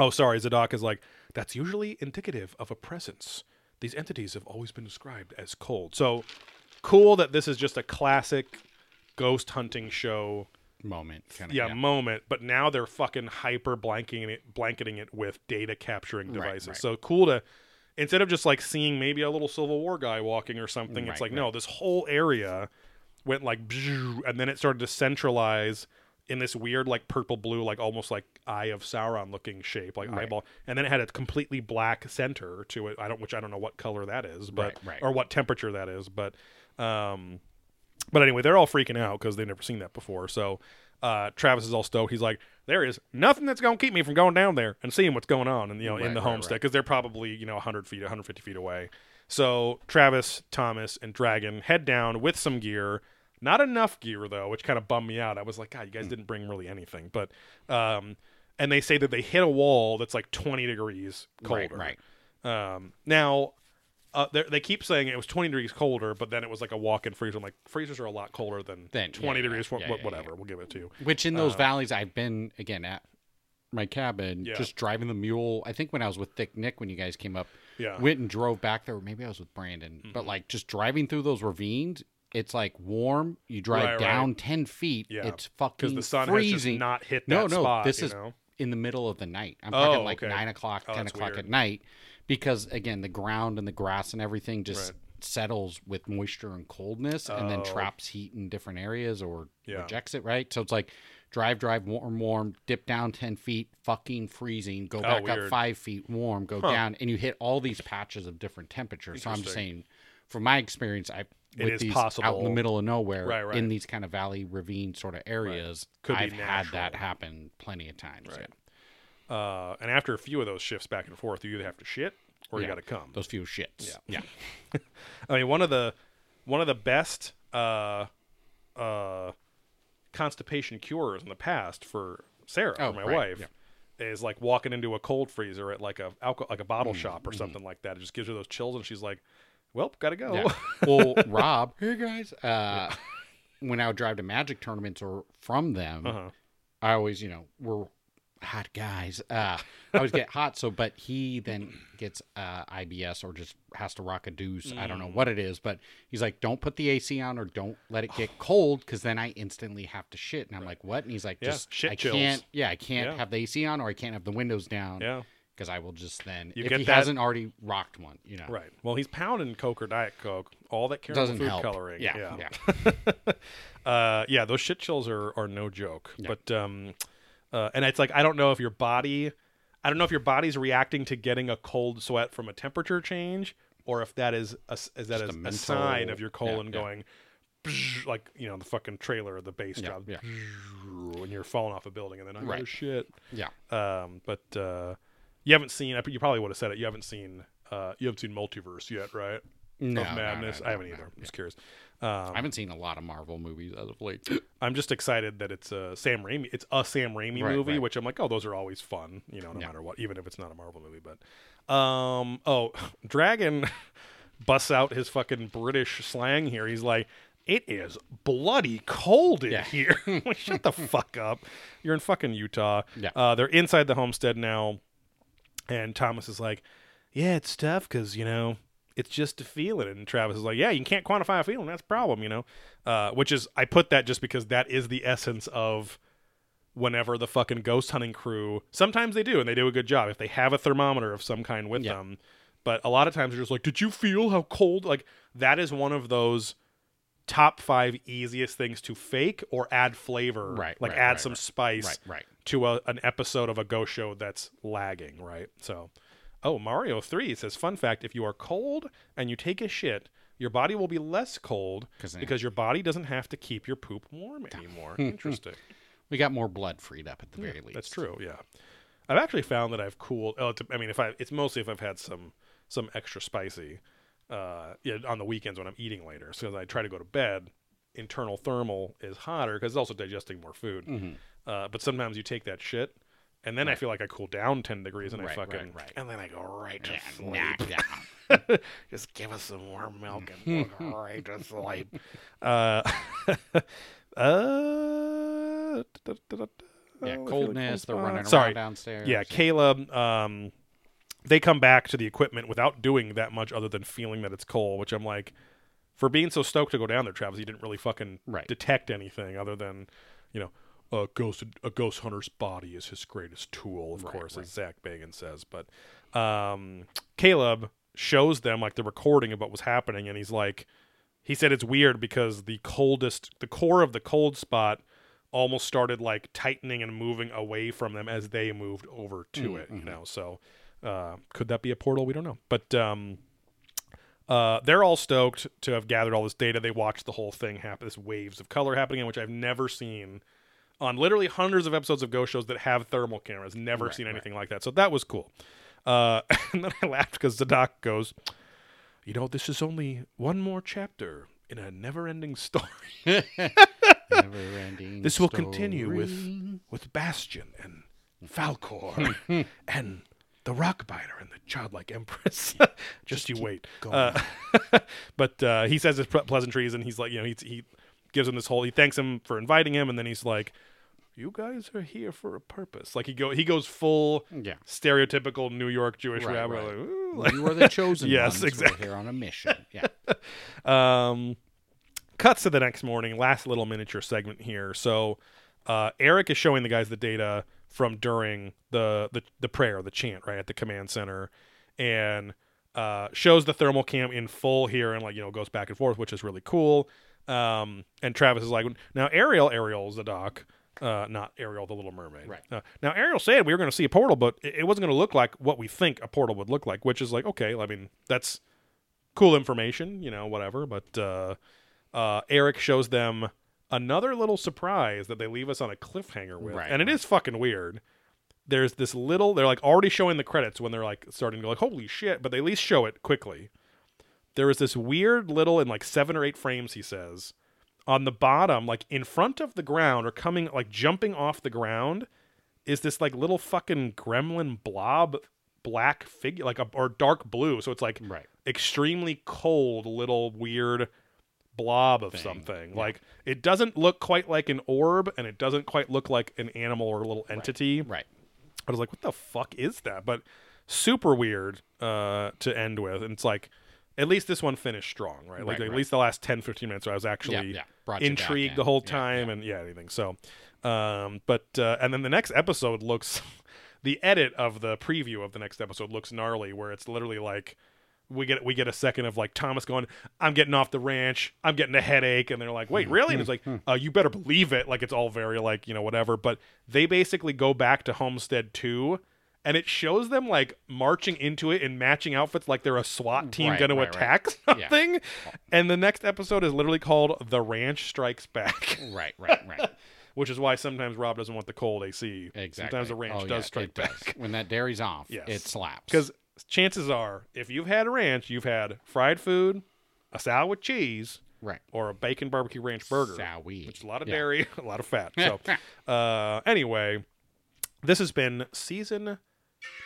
Oh, sorry. Zadok is like that's usually indicative of a presence. These entities have always been described as cold. So cool that this is just a classic ghost hunting show Moment. Kind of. yeah, moment, but now they're fucking hyper blanketing it, blanketing it with data capturing devices. right. So cool to instead of just like seeing maybe a little Civil War guy walking or something, it's like right. no, this whole area went like, and then it started to centralize in this weird like purple blue, like almost like Eye of Sauron looking shape, like Right. eyeball, and then it had a completely black center to it. I don't, which I don't know what color that is, but Right, right. or what temperature that is, but um. But anyway, they're all freaking out because they've never seen that before. So uh, Travis is all stoked. He's like, "There is nothing that's going to keep me from going down there and seeing what's going on, and you know, in the right, homestead right. because they're probably you know 100 feet, 150 feet away." So Travis, Thomas, and Dragon head down with some gear. Not enough gear though, which kind of bummed me out. I was like, God, you guys didn't bring really anything. But um, and they say that they hit a wall that's like 20 degrees colder. Right. Right. Um, now, uh, they they keep saying it was 20 degrees colder, but then it was like a walk-in freezer. I'm like, freezers are a lot colder than Then, 20 yeah, degrees. yeah, wh- yeah, whatever, we'll give it to you. Which in those valleys I've been again at my cabin, Uh, just driving the mule. I think when I was with Thick Nick when you guys came up, Yeah. Mm-hmm. went and drove back there. Maybe I was with Brandon, but like just driving through those ravines, it's like warm. You drive Right, right. down ten feet, Yeah. it's fucking the sun has freezing. not hit no, no, spot, this is know? in the middle of the night. I'm Oh, talking like okay. nine o'clock, Oh, ten that's o'clock weird. at night, because again, the ground and the grass and everything just Right. settles with moisture and coldness, and then Oh. traps heat in different areas or Yeah. rejects it. Right, so it's like drive, drive, warm, warm, dip down ten feet, fucking freezing, go oh, back up Oh, weird. five feet, warm, go down, and you hit all these patches of different temperatures. So I'm just saying, from my experience, I It with is these out in possible. the middle of nowhere Right, right. in these kind of valley ravine sort of areas. Could be I've had that happen plenty of times. Right. yeah. Uh, and after a few of those shifts back and forth, you either have to shit or you got to come. Those few shits. Yeah. Yeah. <laughs> I mean, one of the one of the best uh, uh, constipation cures in the past for Sarah, Oh, my right, wife, is like walking into a cold freezer at like a alcohol, like a bottle Mm, shop or mm-hmm. something like that. It just gives her those chills, and she's like, "Well, gotta go." Yeah. <laughs> Well, Rob, hey guys, uh, when I would drive to Magic tournaments or from them, Uh-huh. I always, you know, we're hot guys. Uh, I always get hot. So, but he then gets uh, IBS or just has to rock a deuce. I Mm. don't know what it is, but he's like, don't put the AC on or don't let it get <sighs> cold because then I instantly have to shit. And I'm like, what? And he's like, Yeah, just shit I chills. can't. Yeah, I can't Yeah. have the AC on or I can't have the windows down. yeah, Because I will just then, You if he that- hasn't already rocked one, you know, right. Well, he's pounding Coke or Diet Coke, all that caramel doesn't food help. coloring. Yeah, yeah. yeah. <laughs> uh, yeah, those shit chills are, are no joke. Yeah. But um, uh, and it's like I don't know if your body, I don't know if your body's reacting to getting a cold sweat from a temperature change, or if that is a, is that a a, mental- sign of your colon yeah. going, bzz, like you know the fucking trailer, of the bass Yeah, drop, yeah. when you're falling off a building, and then I Right. oh shit. yeah. Um, but uh, you haven't seen. You probably would have said it. You haven't seen. Uh, you haven't seen Multiverse yet, right? No, of no, Madness. no, I haven't no, either. no, I'm just curious. Um, I haven't seen a lot of Marvel movies as of late. <gasps> I'm just excited that it's a Sam Raimi. It's a Sam Raimi Right, movie, right. which I'm like, oh, those are always fun, you know, no Yeah. matter what, even if it's not a Marvel movie. But, um, oh, <laughs> Dragon <laughs> busts out his fucking British slang here. He's like, "It is bloody cold in Yeah. here." <laughs> shut the fuck up. You're in fucking Utah. Yeah. Uh, they're inside the homestead now, and Thomas is like, "Yeah, it's tough because you know." It's just a feeling, and Travis is like, "Yeah, you can't quantify a feeling. That's a problem, you know." Uh, which is, I put that just because that is the essence of whenever the fucking ghost hunting crew sometimes they do and they do a good job if they have a thermometer of some kind with Yeah. them but a lot of times they're just like did you feel how cold like that is one of those top five easiest things to fake or add flavor Right, like right, add right, some right. spice right, right. to a, an episode of a ghost show that's lagging right so oh mario 3 says fun fact if you are cold and you take a shit your body will be less cold 'Cause because your body doesn't have to keep your poop warm anymore <laughs> interesting We got more blood freed up at the very least. That's true. Yeah, I've actually found that I've cooled. Oh, I mean, if I, it's mostly if I've had some some extra spicy, uh, yeah, on the weekends when I'm eating later. So as I try to go to bed, internal thermal is hotter because it's also digesting more food. Mm-hmm. Uh, but sometimes you take that shit, and then I feel like I cool down ten degrees, and I Right, fucking, right, right. and then I go right to Yeah, sleep. <laughs> Just give us some warm milk and <laughs> go right to sleep. Uh, <laughs> uh, Yeah, Oh, I feel like coldness. They're running. Sorry. around downstairs. Yeah, Caleb. Um, they come back to the equipment without doing that much other than feeling that it's cold, which I'm like, for being so stoked to go down there, Travis, you didn't really fucking Right. detect anything other than, you know, a ghost a ghost hunter's body is his greatest tool, of Right, course, right. as Zak Bagans says. But um, Caleb shows them like the recording of what was happening, and he's like, he said it's weird because the coldest, the core of the cold spot almost started like tightening and moving away from them as they moved over to it, you know. So uh, could that be a portal? We don't know. But um, uh, they're all stoked to have gathered all this data. They watched the whole thing happen, this waves of color happening, which I've never seen on literally hundreds of episodes of ghost shows that have thermal cameras. Never Right, seen right. anything like that. So that was cool. Uh, <laughs> and then I laughed because Zadok goes, "You know, this is only one more chapter in a never-ending story. <laughs> Never-ending This will continue with with Bastian and Falkor <laughs> and the Rockbiter and the Childlike Empress. Just, you wait. Uh, but uh, he says his pleasantries, and he's like, you know, he he gives him this whole. He thanks him for inviting him, and then he's like, "You guys are here for a purpose." Like he go he goes full Yeah. stereotypical New York Jewish Right, rabbi. right. Like, You are the chosen <laughs> Yes, ones. We're exactly. here on a mission. Yeah. <laughs> Um, cuts to the next morning. Last little miniature segment here. So, uh, Eric is showing the guys the data from during the the, the prayer, the chant, right at the command center, and uh, shows the thermal cam in full here, and like you know goes back and forth, which is really cool. Um, and Travis is like, now Ariel, Ariel is the doc. Uh, not Ariel, the Little Mermaid. Right. Uh, now Ariel said we were going to see a portal, but it, it wasn't going to look like what we think a portal would look like, which is like okay. I mean, that's cool information, you know, whatever. But uh, uh, Eric shows them another little surprise that they leave us on a cliffhanger with, Right, and it is right. fucking weird. There's this little. They're like already showing the credits when they're like starting to go like, "Holy shit!" But they at least show it quickly. There is this weird little in like seven or eight frames. He says on the bottom, like in front of the ground or coming like jumping off the ground, is this like little fucking gremlin blob black figure like a or dark blue so it's like Right. extremely cold little weird blob of Thing, something yeah. like it doesn't look quite like an orb and it doesn't quite look like an animal or a little entity Right. I was like, what the fuck is that? But super weird uh, to end with. And it's like, at least this one finished strong, right? Like, Right, at right. least the last 10, 15 minutes, I was actually Yeah, yeah. Intrigued the whole time yeah. and yeah, anything. So, um, but, uh, and then the next episode looks, <laughs> the edit of the preview of the next episode looks gnarly, where it's literally like, we get we get a second of like Thomas going, "I'm getting off the ranch. I'm getting a headache," and they're like, "Wait, really?" And it's like, <laughs> uh, "You better believe it." Like it's all very like you know whatever. But they basically go back to Homestead Two, and it shows them like marching into it in matching outfits, like they're a SWAT team Right, going to right, right. attack Yeah. something. And the next episode is literally called "The Ranch Strikes Back," <laughs> Right. Right. Right. which is why sometimes Rob doesn't want the cold AC. Exactly. Sometimes the ranch Oh, does yeah, strike back. does. When that dairy's off, Yes. it slaps. Because chances are, if you've had a ranch, you've had fried food, a salad with cheese, right. or a bacon barbecue ranch burger. Sowie. Which is a lot of Yeah. dairy, <laughs> a lot of fat. So, <laughs> uh, anyway, this has been season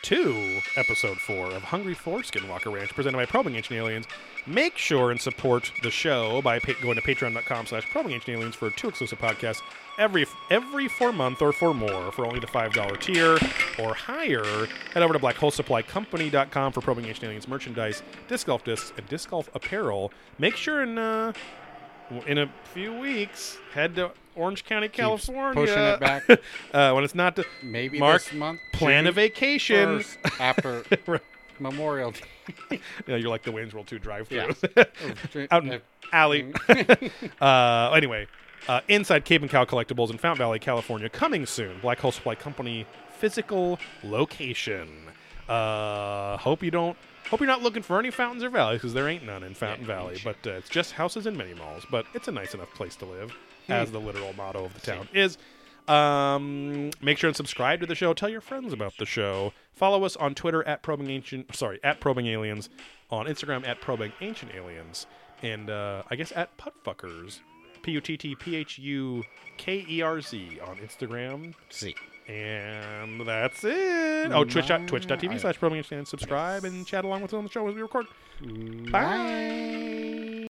two, episode four of Hungry for Skinwalker Ranch, presented by Probing Ancient Aliens. Make sure and support the show by pa- going to patreon.com slash probing ancient aliens for two exclusive podcasts every every four month or for more for only the $5 tier or higher. Head over to blackholesupplycompany.com for probing ancient aliens merchandise, disc golf discs, and disc golf apparel. Make sure and uh, in a few weeks, head to Orange County, California. pushing it back. <laughs> uh, when it's not to Maybe Mark, this month. plan a June vacation. 1st, after <laughs> Right. Memorial Day. <laughs> Yeah, you're like the Wayne's World 2 drive through. Yeah. Out in Uh, alley. uh, anyway, uh, inside Cape and Cow Collectibles in Fountain Valley, California, coming soon. Black Hole Supply Company physical location. Uh, hope you don't. Hope you're not looking for any fountains or valleys because there ain't none in Fountain Yeah, Valley. But uh, it's just houses and mini malls. But it's a nice enough place to live, Hmm. as the literal motto of the town is. Um, make sure and subscribe to the show. Tell your friends about the show. Follow us on Twitter at probing ancient. Sorry, at probing aliens. On Instagram at probing ancient aliens, and uh, I guess at putfuckers. P U T T P H U K E R Z on Instagram. See. And that's it. Oh, twitch twitch.tv slash probing aliens. Subscribe and chat along with us on the show as we record. Bye.